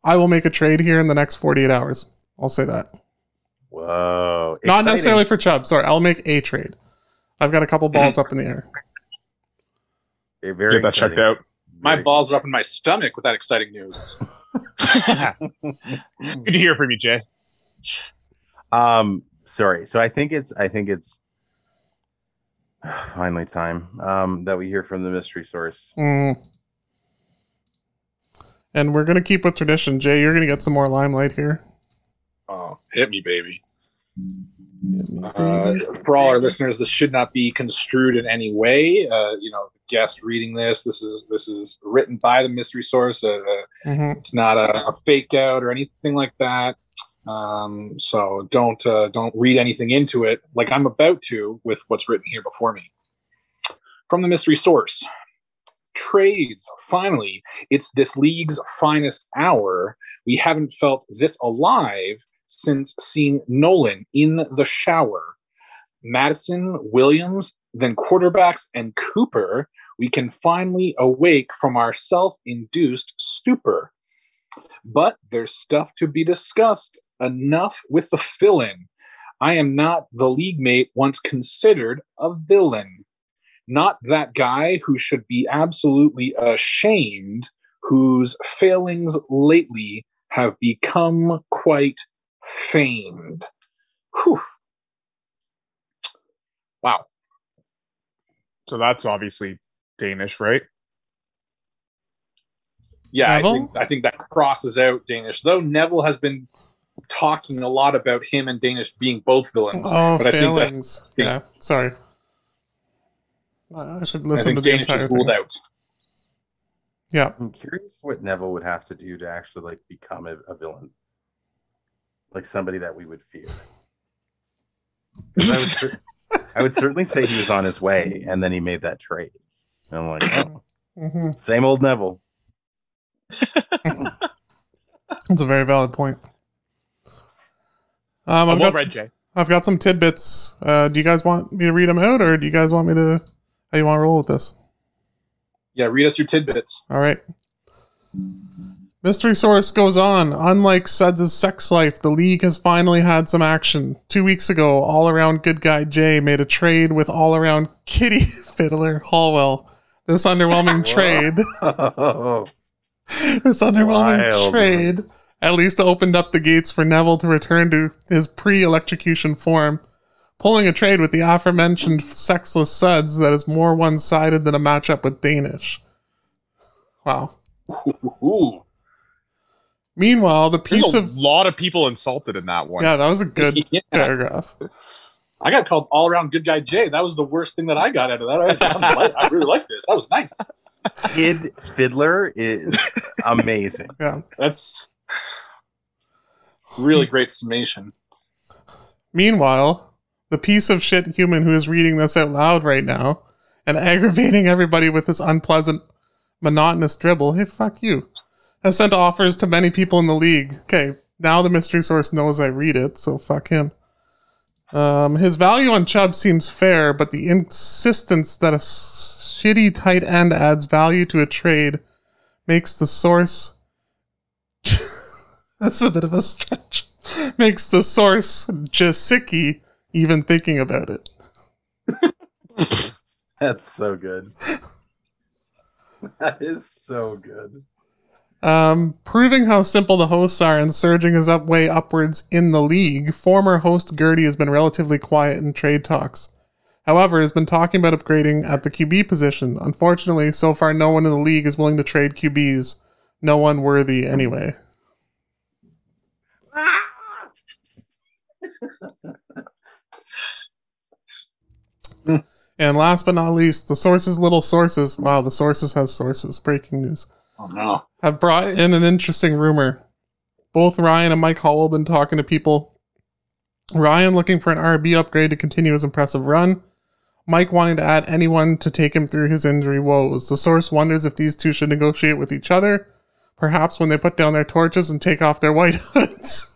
I will make a trade here in the next 48 hours. I'll say that. Whoa. Not Exciting. necessarily for Chubb. Sorry, I'll make a trade. I've got a couple *laughs* balls up in the air. Okay, Very Get that checked out. My Very balls are up in my stomach with that exciting news. *laughs* Good to hear from you, Jay. Um, sorry. So I think it's I think it's *sighs* finally time um that we hear from the mystery source. Mm. And we're gonna keep with tradition, Jay. You're gonna get some more limelight here. Hit me, baby. Uh, for all our listeners, this should not be construed in any way. Uh, you know, guest reading this, this is this is written by the mystery source. Uh, uh, Mhm. it's not a, a fake out or anything like that. Um, so don't uh, don't read anything into it, like I'm about to with what's written here before me. From the mystery source, trades. Finally, it's this league's finest hour. We haven't felt this alive since seeing Nolan in the shower. Madison, Williams, then quarterbacks, and Cooper, we can finally awake from our self induced stupor. But there's stuff to be discussed. Enough with the fill in. I am not the league mate once considered a villain. Not that guy who should be absolutely ashamed, whose failings lately have become quite famed. Whew. Wow. So that's obviously Danish, right? Yeah, I think, I think that crosses out Danish. Though Neville has been talking a lot about him and Danish being both villains. Oh, but I think that failings. Yeah, sorry. I I should I listen think to the Danish entire is ruled thing. out. Yeah, I'm curious what Neville would have to do to actually like become a, a villain, like somebody that we would fear. *laughs* I would, cer- I would certainly say he was on his way, and then he made that trade. And I'm like, oh, hmm same old Neville. *laughs* that's a very valid point. Um, I've well got, read, Jay. I've got some tidbits. Uh, do you guys want me to read them out, or do you guys want me to? How you want to roll with this? Yeah, read us your tidbits. All right. Mystery Source goes on. Unlike Suds' sex life, the league has finally had some action. Two weeks ago, all around good guy Jay made a trade with all around kitty *laughs* fiddler Hallwell. This underwhelming *laughs* trade, *laughs* this underwhelming Wild. trade, at least opened up the gates for Neville to return to his pre-electrocution form, pulling a trade with the aforementioned sexless suds that is more one-sided than a matchup with Danish. Wow. Ooh. Meanwhile, the There's piece a of lot of people insulted in that one. yeah, that was a good *laughs* Yeah. paragraph. I got called all around good guy Jay. That was the worst thing that I got out of that. I, I, I really like this. That was nice. Kid Fiddler is amazing. *laughs* Yeah. That's really great summation. Meanwhile, the piece of shit human who is reading this out loud right now and aggravating everybody with his unpleasant, monotonous dribble, hey, fuck you, has sent offers to many people in the league. Okay, now the mystery source knows I read it, so fuck him. Um, his value on Chubb seems fair, but the insistence that a shitty tight end adds value to a trade makes the source. *laughs* That's a bit of a stretch. Makes the source Jasicky even thinking about it. *laughs* That's so good. That is so good. Um, proving how simple the hosts are and surging his up way upwards in the league, former host Gertie has been relatively quiet in trade talks. However, has been talking about upgrading at the QB position. Unfortunately, so far no one in the league is willing to trade QBs. No one worthy anyway. and last but not least, the sources little sources. Wow, the sources has sources. Breaking news Oh no. have brought in an interesting rumor. Both Ryan and Mike Hall have been talking to people. Ryan looking for an RB upgrade to continue his impressive run. Mike wanting to add anyone to take him through his injury woes. The source wonders if these two should negotiate with each other, perhaps when they put down their torches and take off their white *laughs* hoods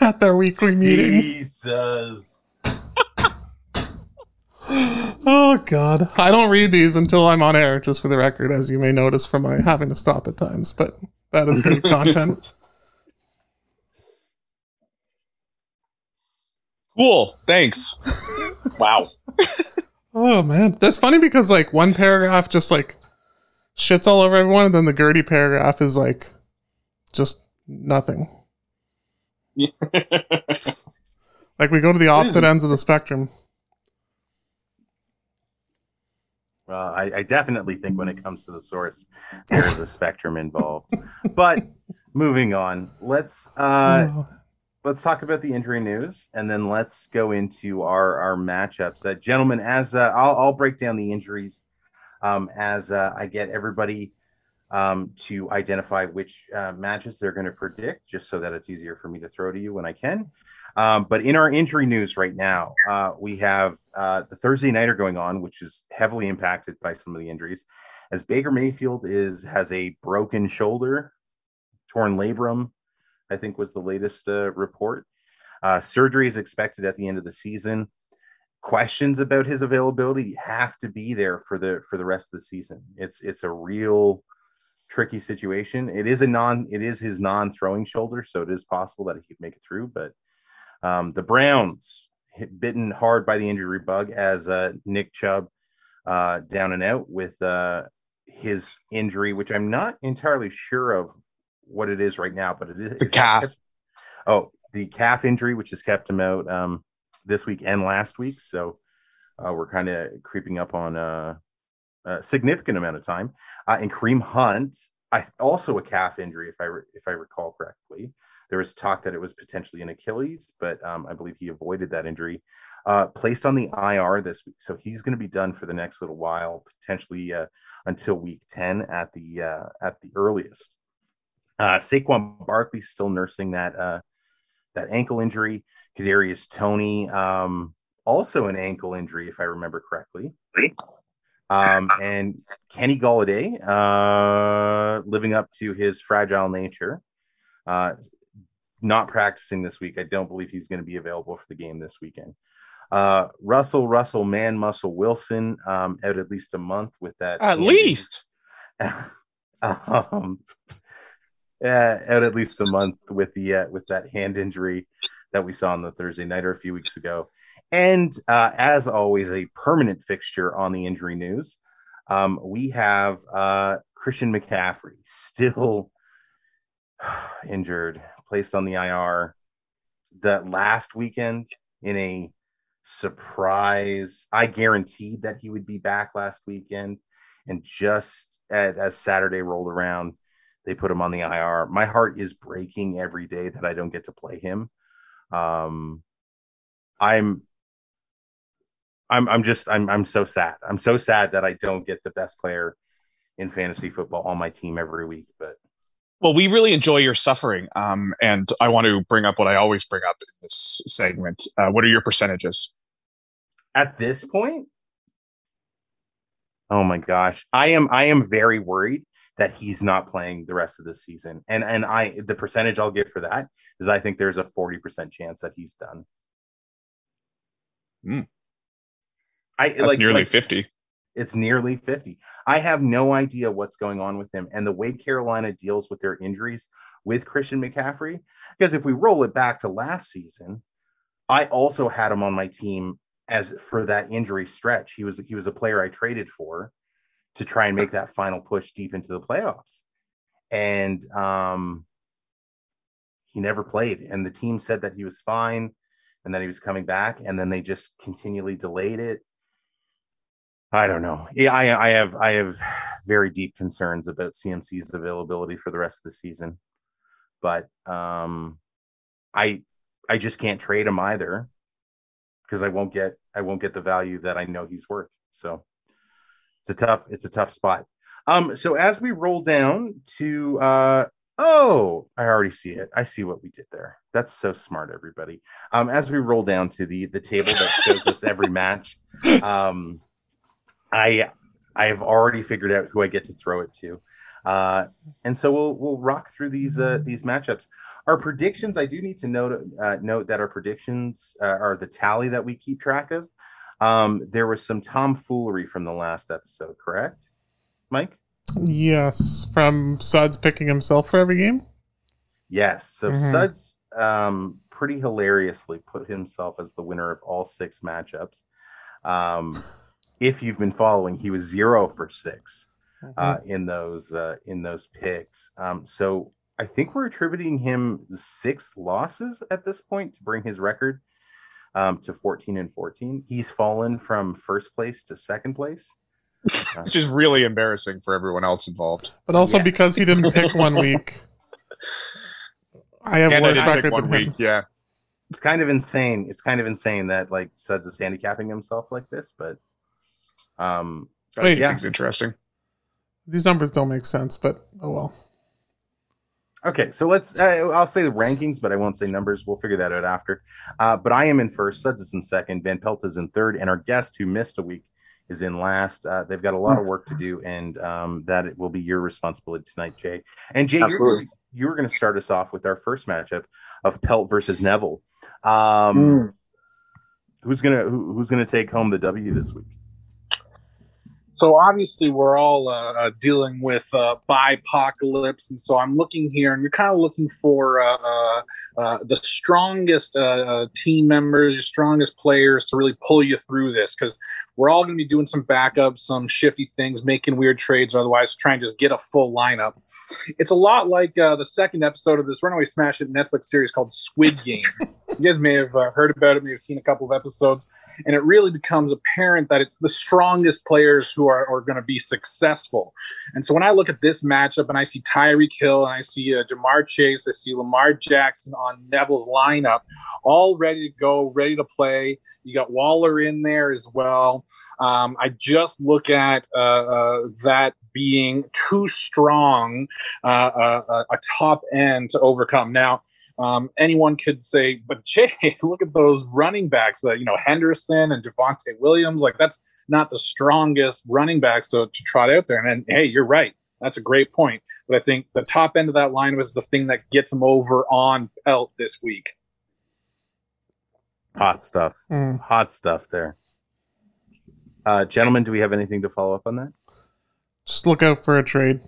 at their weekly meeting. Jesus. Oh god. I don't read these until I'm on air, just for the record, as you may notice from my having to stop at times, but that is great *laughs* content. Cool. Thanks. Wow. Oh man, that's funny because like one paragraph just like shits all over everyone, and then the Gertie paragraph is like just nothing. *laughs* Like we go to the opposite ends of the spectrum. Well, I, I definitely think when it comes to the source, *laughs* there is a spectrum involved. But moving on, let's uh, Oh, let's talk about the injury news, and then let's go into our our matchups. Uh, gentlemen, as uh, I'll, I'll break down the injuries um, as uh, I get everybody um, to identify which uh, matches they're going to predict, just so that it's easier for me to throw to you when I can. Um, but in our injury news right now, uh, we have uh, the Thursday nighter going on, which is heavily impacted by some of the injuries, as Baker Mayfield is has a broken shoulder, torn labrum, I think was the latest uh, report. Uh, surgery is expected at the end of the season. Questions about his availability have to be there for the for the rest of the season. It's it's a real tricky situation. It is a non it is his non throwing shoulder, so it is possible that he could make it through. But um, the Browns hit, bitten hard by the injury bug as uh, Nick Chubb uh, down and out with uh, his injury, which I'm not entirely sure of what it is right now, but it is the calf. Oh, the calf injury, which has kept him out um, this week and last week. So uh, we're kind of creeping up on uh, a significant amount of time. Uh, and Kareem Hunt, I also a calf injury, if I re- if I recall correctly. There was talk that it was potentially an Achilles, but um, I believe he avoided that injury. Uh, placed on the IR this week, so he's going to be done for the next little while, potentially uh, until week ten at the uh, at the earliest. Uh, Saquon Barkley still nursing that uh, that ankle injury. Kadarius Toney um, also an ankle injury, if I remember correctly. Um, and Kenny Golladay uh, living up to his fragile nature. Uh, not practicing this week. I don't believe he's going to be available for the game this weekend. Uh, Russell, Russell, Man Muscle Wilson um, out at least a month with that. At least. *laughs* um, uh, out at least a month with the uh, with that hand injury that we saw on the Thursday night or a few weeks ago, and uh, as always, a permanent fixture on the injury news. Um, we have uh, Christian McCaffrey still *sighs* injured, placed on the IR. That last weekend in a surprise, I guaranteed that he would be back last weekend, and just at, as Saturday rolled around, they put him on the IR. My heart is breaking every day that I don't get to play him. Um, I'm I'm I'm just I'm I'm so sad. I'm so sad that I don't get the best player in fantasy football on my team every week. But Well, we really enjoy your suffering, um, and I want to bring up what I always bring up in this segment. Uh, what are your percentages? at this point, oh my gosh, I am I am very worried that he's not playing the rest of the season. And and I the percentage I'll give for that is I think there's a 40% chance that he's done. Hmm. I That's like nearly like, fifty. It's nearly 50. I have no idea what's going on with him and the way Carolina deals with their injuries with Christian McCaffrey. Because if we roll it back to last season, I also had him on my team as for that injury stretch. He was he was a player I traded for to try and make that final push deep into the playoffs. And um he never played. And the team said that he was fine and that he was coming back, and then they just continually delayed it. I don't know. Yeah, I, I have I have very deep concerns about CMC's availability for the rest of the season, but um, I I just can't trade him either because I won't get I won't get the value that I know he's worth. So it's a tough it's a tough spot. Um, so as we roll down to uh, oh, I already see it. I see what we did there. That's so smart, everybody. Um, as we roll down to the the table that shows us every match, *laughs* um, I I have already figured out who I get to throw it to, uh, and so we'll we'll rock through these uh, these matchups. Our predictions, I do need to note uh, note that our predictions uh, are the tally that we keep track of. Um, there was some tomfoolery from the last episode, correct, Mike? Yes, from Suds picking himself for every game. Yes. So Mhm. Suds um, pretty hilariously put himself as the winner of all six matchups. Um, if you've been following, he was zero for six uh, in those uh, in those picks. Um, so I think we're attributing him six losses at this point to bring his record um, to 14 and 14. He's fallen from first place to second place. *laughs* which is really embarrassing for everyone else involved. But also Yeah. because he didn't pick one week, I have And worse did record one than him. Yeah, It's kind of insane. It's kind of insane that like Suds is handicapping himself like this, but um, I Wait. think it's interesting. These numbers don't make sense, but oh well. Okay, so let's. Uh, I'll say the rankings, but I won't say numbers. We'll figure that out after. Uh, but I am in first. Suds is in second. Van Pelt is in third, and our guest who missed a week is in last. Uh, they've got a lot of work to do, and um, that it will be your responsibility tonight, Jay. And Jay, you're, Absolutely. you were going to start us off with our first matchup of Pelt versus Neville. Um, Who's gonna who, Who's gonna take home the W this week? So obviously we're all uh, uh, dealing with uh, bipocalypse, and so I'm looking here, and you're kind of looking for uh, uh, uh, the strongest uh, team members, your strongest players to really pull you through this, because we're all going to be doing some backups, some shifty things, making weird trades, otherwise trying to just get a full lineup. It's a lot like uh, the second episode of this Runaway Smash It Netflix series called Squid Game. *laughs* you guys may have uh, heard about it, may have seen a couple of episodes and it really becomes apparent that it's the strongest players who are, are going to be successful. And so when I look at this matchup and I see Tyreek Hill and I see uh, Ja'Marr Chase, I see Lamar Jackson on Neville's lineup, all ready to go, ready to play. You got Waller in there as well. Um, I just look at uh, uh, that being too strong, uh, uh, a top end to overcome. Now, um, anyone could say, but *laughs* Jay, look at those running backs, uh, you know, Henderson and Devontae Williams. Like, that's not the strongest running backs to, to trot out there. And then, hey, you're right. That's a great point. But I think the top end of that line was the thing that gets him over on Pelt this week. Hot stuff. Mm. Hot stuff there. Uh, gentlemen, do we have anything to follow up on that? Just look out for a trade.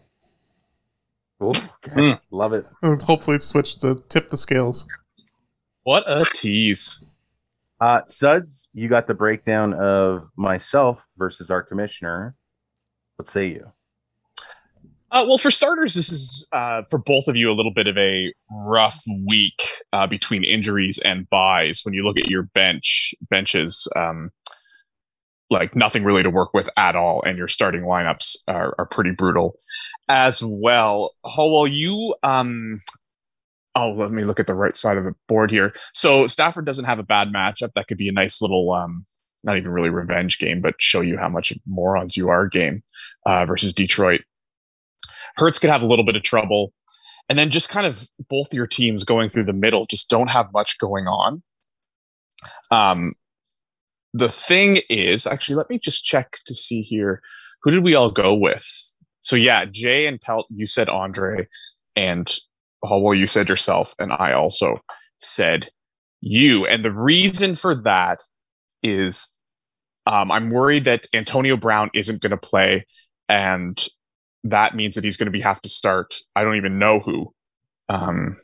Cool. Hmm. Love it. And hopefully switch to tip the scales. What a tease! Uh, Suds, you got the breakdown of myself versus our commissioner. What say you? Uh, well, for starters, this is uh, for both of you a little bit of a rough week uh, between injuries and byes. When you look at your bench benches, um, like nothing really to work with at all, and your starting lineups are, are pretty brutal as well. Howell, you um, oh, let me look at the right side of the board here. So Stafford doesn't have a bad matchup. That could be a nice little um, not even really revenge game, but show you how much morons you are game uh, versus Detroit. Hurts could have a little bit of trouble. And then just kind of both your teams going through the middle just don't have much going on. Um, the thing is, actually, let me just check to see here. Who did we all go with? So yeah, Jay and Pelt, you said Andre, and Howell, you said yourself, and I also said you. And the reason for that is um, I'm worried that Antonio Brown isn't going to play, and that means that he's going to be have to start. I don't even know who. Um,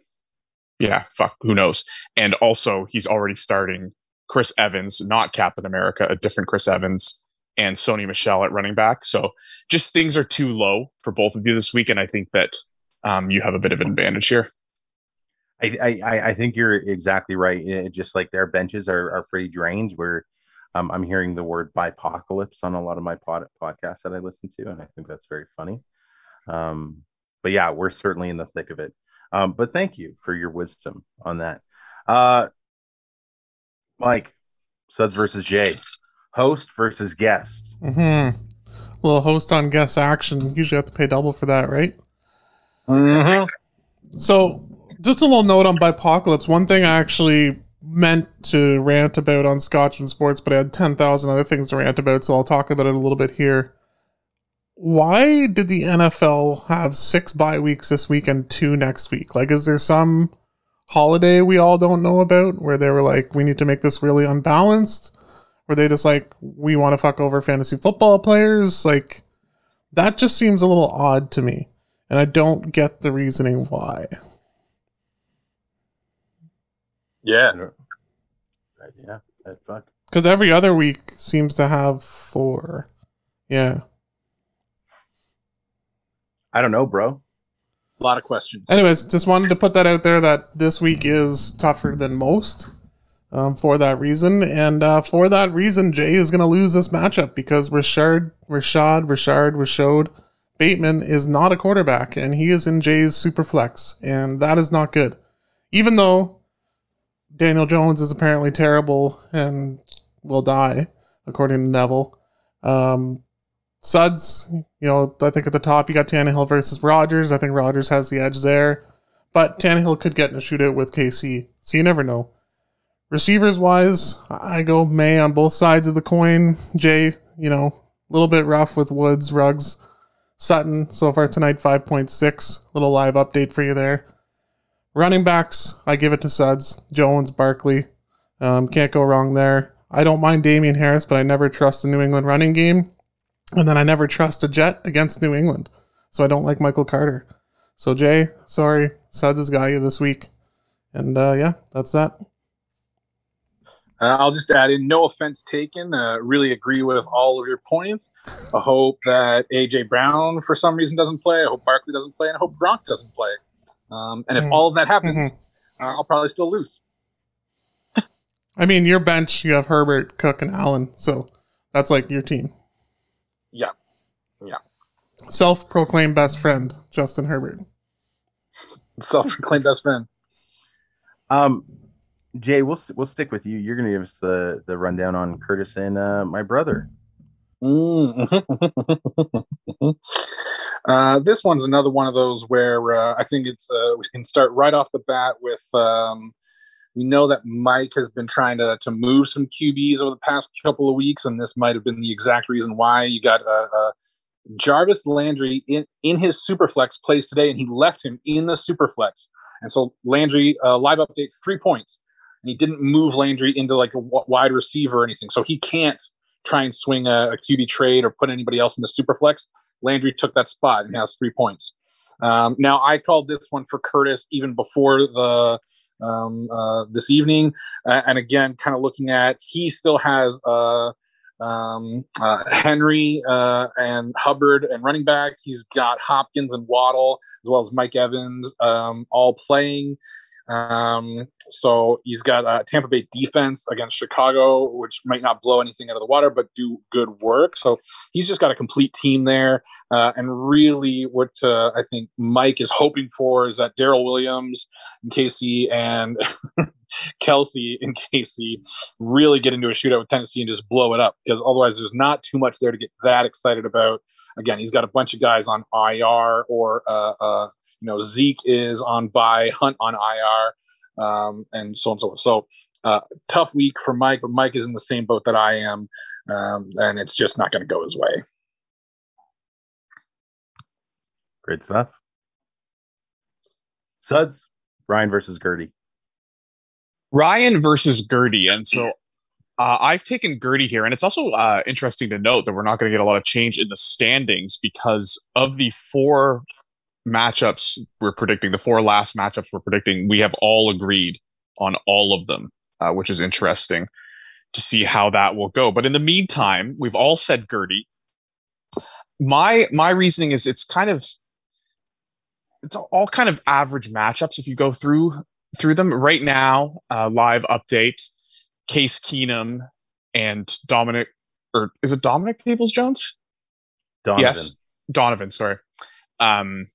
yeah, fuck, who knows? And also, he's already starting Chris Evans, not Captain America, a different Chris Evans, and Sony Michel at running back. So just things are too low for both of you this week, and I think that um, you have a bit of an advantage here. I, I, I think you're exactly right. It, just like their benches are, are pretty drained. Where um, I'm hearing the word bipocalypse on a lot of my pod, podcasts that I listen to, and I think that's very funny. Um, but yeah, we're certainly in the thick of it. Um, but thank you for your wisdom on that. Uh, Mike, Suds versus Jay, host versus guest. Mm-hmm. Little host on guest action. Usually have to pay double for that, right? Mm-hmm. So, just a little note on Bipocalypse. One thing I actually meant to rant about on Scotch and Sports, but I had 10,000 other things to rant about, so I'll talk about it a little bit here. Why did the NFL have six bye weeks this week and two next week? Like, is there some holiday we all don't know about where they were like, we need to make this really unbalanced? Were they just like, we want to fuck over fantasy football players? Like, that just seems a little odd to me. And I don't get the reasoning why. Yeah. Yeah, fuck. Because every other week seems to have four. Yeah. I don't know, bro. A lot of questions. Anyways, just wanted to put that out there that this week is tougher than most um, for that reason. And uh, for that reason, Jay is going to lose this matchup because Richard, Rashad, Richard, Rashod, Bateman is not a quarterback and he is in Jay's super flex. And that is not good. Even though Daniel Jones is apparently terrible and will die, according to Neville. Um, Suds, you know, I think at the top you got Tannehill versus Rodgers. I think Rodgers has the edge there. But Tannehill could get in a shootout with KC. So you never know. Receivers wise, I go May on both sides of the coin. Jay, you know, a little bit rough with Woods, Ruggs, Sutton. So far tonight, 5.6. Little live update for you there. Running backs, I give it to Suds. Jones, Barkley. Um, can't go wrong there. I don't mind Damien Harris, but I never trust the New England running game. And then I never trust a Jet against New England. So I don't like Michael Carter. So Jay, sorry, Suds has got you this week. And uh, yeah, that's that. Uh, I'll just add in no offense taken. Uh, really agree with all of your points. I hope that AJ Brown for some reason doesn't play. I hope Barkley doesn't play, and I hope Gronk doesn't play. Um, and if Mhm. all of that happens, Mhm. uh, I'll probably still lose. I mean, your bench, you have Herbert, Cook, and Allen. So that's like your team. Yeah. Yeah. Self proclaimed best friend, Justin Herbert. Self-proclaimed best friend. Um, Jay, we'll we'll stick with you. You're going to give us the the rundown on Curtis and uh, my brother. Mm. *laughs* uh, this one's another one of those where uh, I think it's uh, we can start right off the bat with. Um, we know that Mike has been trying to to move some QBs over the past couple of weeks, and this might have been the exact reason why you got uh, uh, Jarvis Landry in in his superflex plays today, and he left him in the superflex. And so Landry uh, live update three points, and he didn't move Landry into like a w- wide receiver or anything, so he can't try and swing a, a QB trade or put anybody else in the superflex. Landry took that spot and has three points. Um, now I called this one for Curtis even before the um, uh, this evening, uh, and again, kind of looking at he still has uh, um, uh, Henry uh, and Hubbard and running back. He's got Hopkins and Waddle as well as Mike Evans um, all playing. Um, so he's got uh, Tampa Bay defense against Chicago, which might not blow anything out of the water, but do good work. So he's just got a complete team there. Uh, and really, what uh, I think Mike is hoping for is that Darrel Williams and Casey and *laughs* Kelsey and Casey really get into a shootout with Tennessee and just blow it up because otherwise, there's not too much there to get that excited about. Again, he's got a bunch of guys on IR or uh, uh, you know Zeke is on bye, Hunt on IR, um, and so on and so forth. So uh, tough week for Mike, but Mike is in the same boat that I am, um, and it's just not going to go his way. Great stuff. Suds, Ryan versus Gertie. Ryan versus Gertie, and so uh, I've taken Gertie here, and it's also uh, interesting to note that we're not going to get a lot of change in the standings because of the four matchups we're predicting, the four last matchups we're predicting, we have all agreed on all of them, uh, which is interesting to see how that will go. But in the meantime, we've all said Gertie. My my reasoning is it's kind of it's all kind of average matchups if you go through through them right now. Uh, live update: Case Keenum and Dominic, or is it Dominic Peoples Jones? Donovan. Yes, Donovan. Sorry. Um,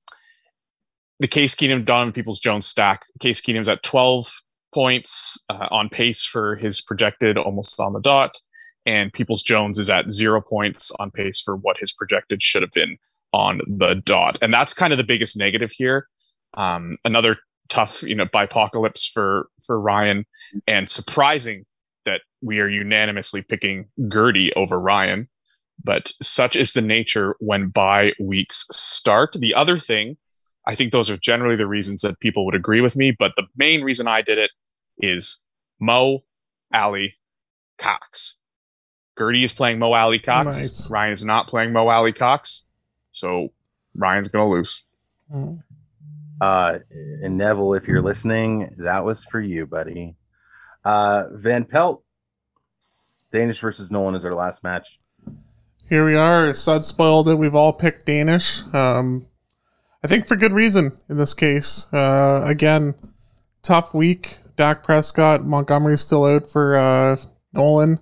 the Case Keenum Donovan Peoples Jones stack. Case Keenum's at 12 points uh, on pace for his projected almost on the dot, and Peoples Jones is at zero points on pace for what his projected should have been on the dot. And that's kind of the biggest negative here. Um, another tough, you know, bipocalypse for for Ryan, and surprising that we are unanimously picking Gertie over Ryan. But such is the nature when bye weeks start. The other thing I think those are generally the reasons that people would agree with me. But the main reason I did it is Mo, Ali, Cox. Gertie is playing Mo Alie-Cox. Nice. Ryan is not playing Mo Alie-Cox. So Ryan's going to lose. Mm. Uh, and Neville, if you're listening, that was for you, buddy. Uh, Van Pelt, Danish versus Nolan is our last match. Here we are. Sud spoiled it. We've all picked Danish. Um, I think for good reason in this case. Uh, again, tough week. Dak Prescott, Montgomery's still out for uh, Nolan.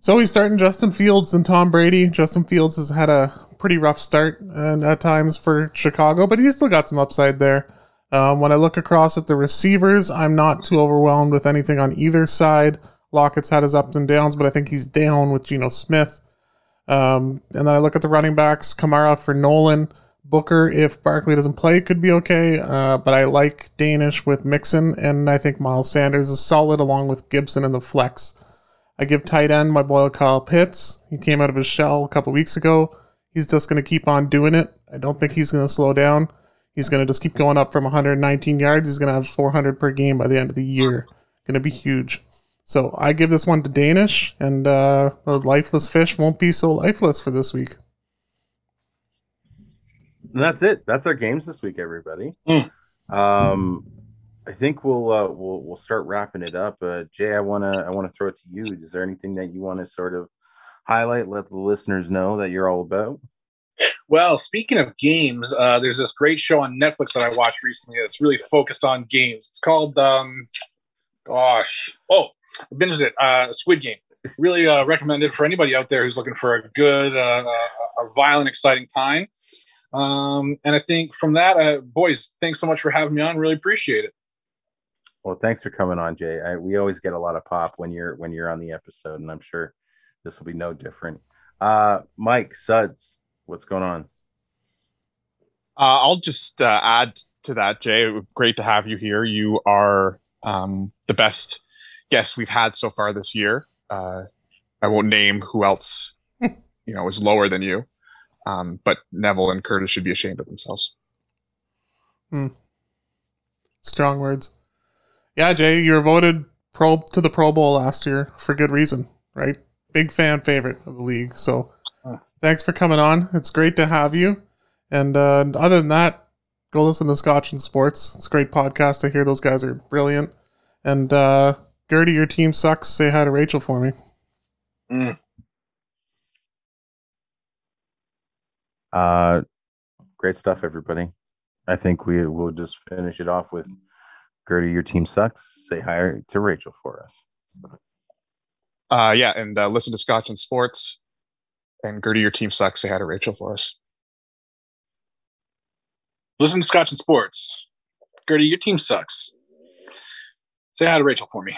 So he's starting Justin Fields and Tom Brady. Justin Fields has had a pretty rough start and at times for Chicago, but he's still got some upside there. Um, when I look across at the receivers, I'm not too overwhelmed with anything on either side. Lockett's had his ups and downs, but I think he's down with Geno Smith. Um, and then I look at the running backs, Kamara for Nolan. Booker, if Barkley doesn't play, could be okay. Uh, but I like Danish with Mixon, and I think Miles Sanders is solid along with Gibson in the flex. I give tight end my boy Kyle Pitts. He came out of his shell a couple weeks ago. He's just going to keep on doing it. I don't think he's going to slow down. He's going to just keep going up from 119 yards. He's going to have 400 per game by the end of the year. Going to be huge. So I give this one to Danish, and uh, the lifeless fish won't be so lifeless for this week. And that's it. That's our games this week, everybody. Mm. Um, I think we'll uh, we'll we'll start wrapping it up. Uh, Jay, I wanna I wanna throw it to you. Is there anything that you want to sort of highlight? Let the listeners know that you're all about. Well, speaking of games, uh, there's this great show on Netflix that I watched recently that's really focused on games. It's called, um, gosh, oh, I binged it, uh, Squid Game. Really uh, recommended for anybody out there who's looking for a good, uh, a violent, exciting time. Um, and I think from that, uh, boys, thanks so much for having me on. Really appreciate it. Well, thanks for coming on, Jay. I, we always get a lot of pop when you're when you're on the episode, and I'm sure this will be no different. Uh, Mike Suds, what's going on? Uh, I'll just uh, add to that, Jay. Great to have you here. You are um, the best guest we've had so far this year. Uh, I won't name who else, *laughs* you know, is lower than you. Um, but Neville and Curtis should be ashamed of themselves. Hmm. Strong words. Yeah, Jay, you were voted pro to the Pro Bowl last year for good reason, right? Big fan favorite of the league. So thanks for coming on. It's great to have you. And uh, other than that, go listen to Scotch and Sports. It's a great podcast. I hear those guys are brilliant. And uh, Gertie, your team sucks. Say hi to Rachel for me. Mm. Uh, great stuff, everybody. I think we will just finish it off with Gertie, your team sucks. Say hi to Rachel for us. Uh, yeah, and uh, listen to Scotch and Sports. And Gertie, your team sucks. Say hi to Rachel for us. Listen to Scotch and Sports. Gertie, your team sucks. Say hi to Rachel for me.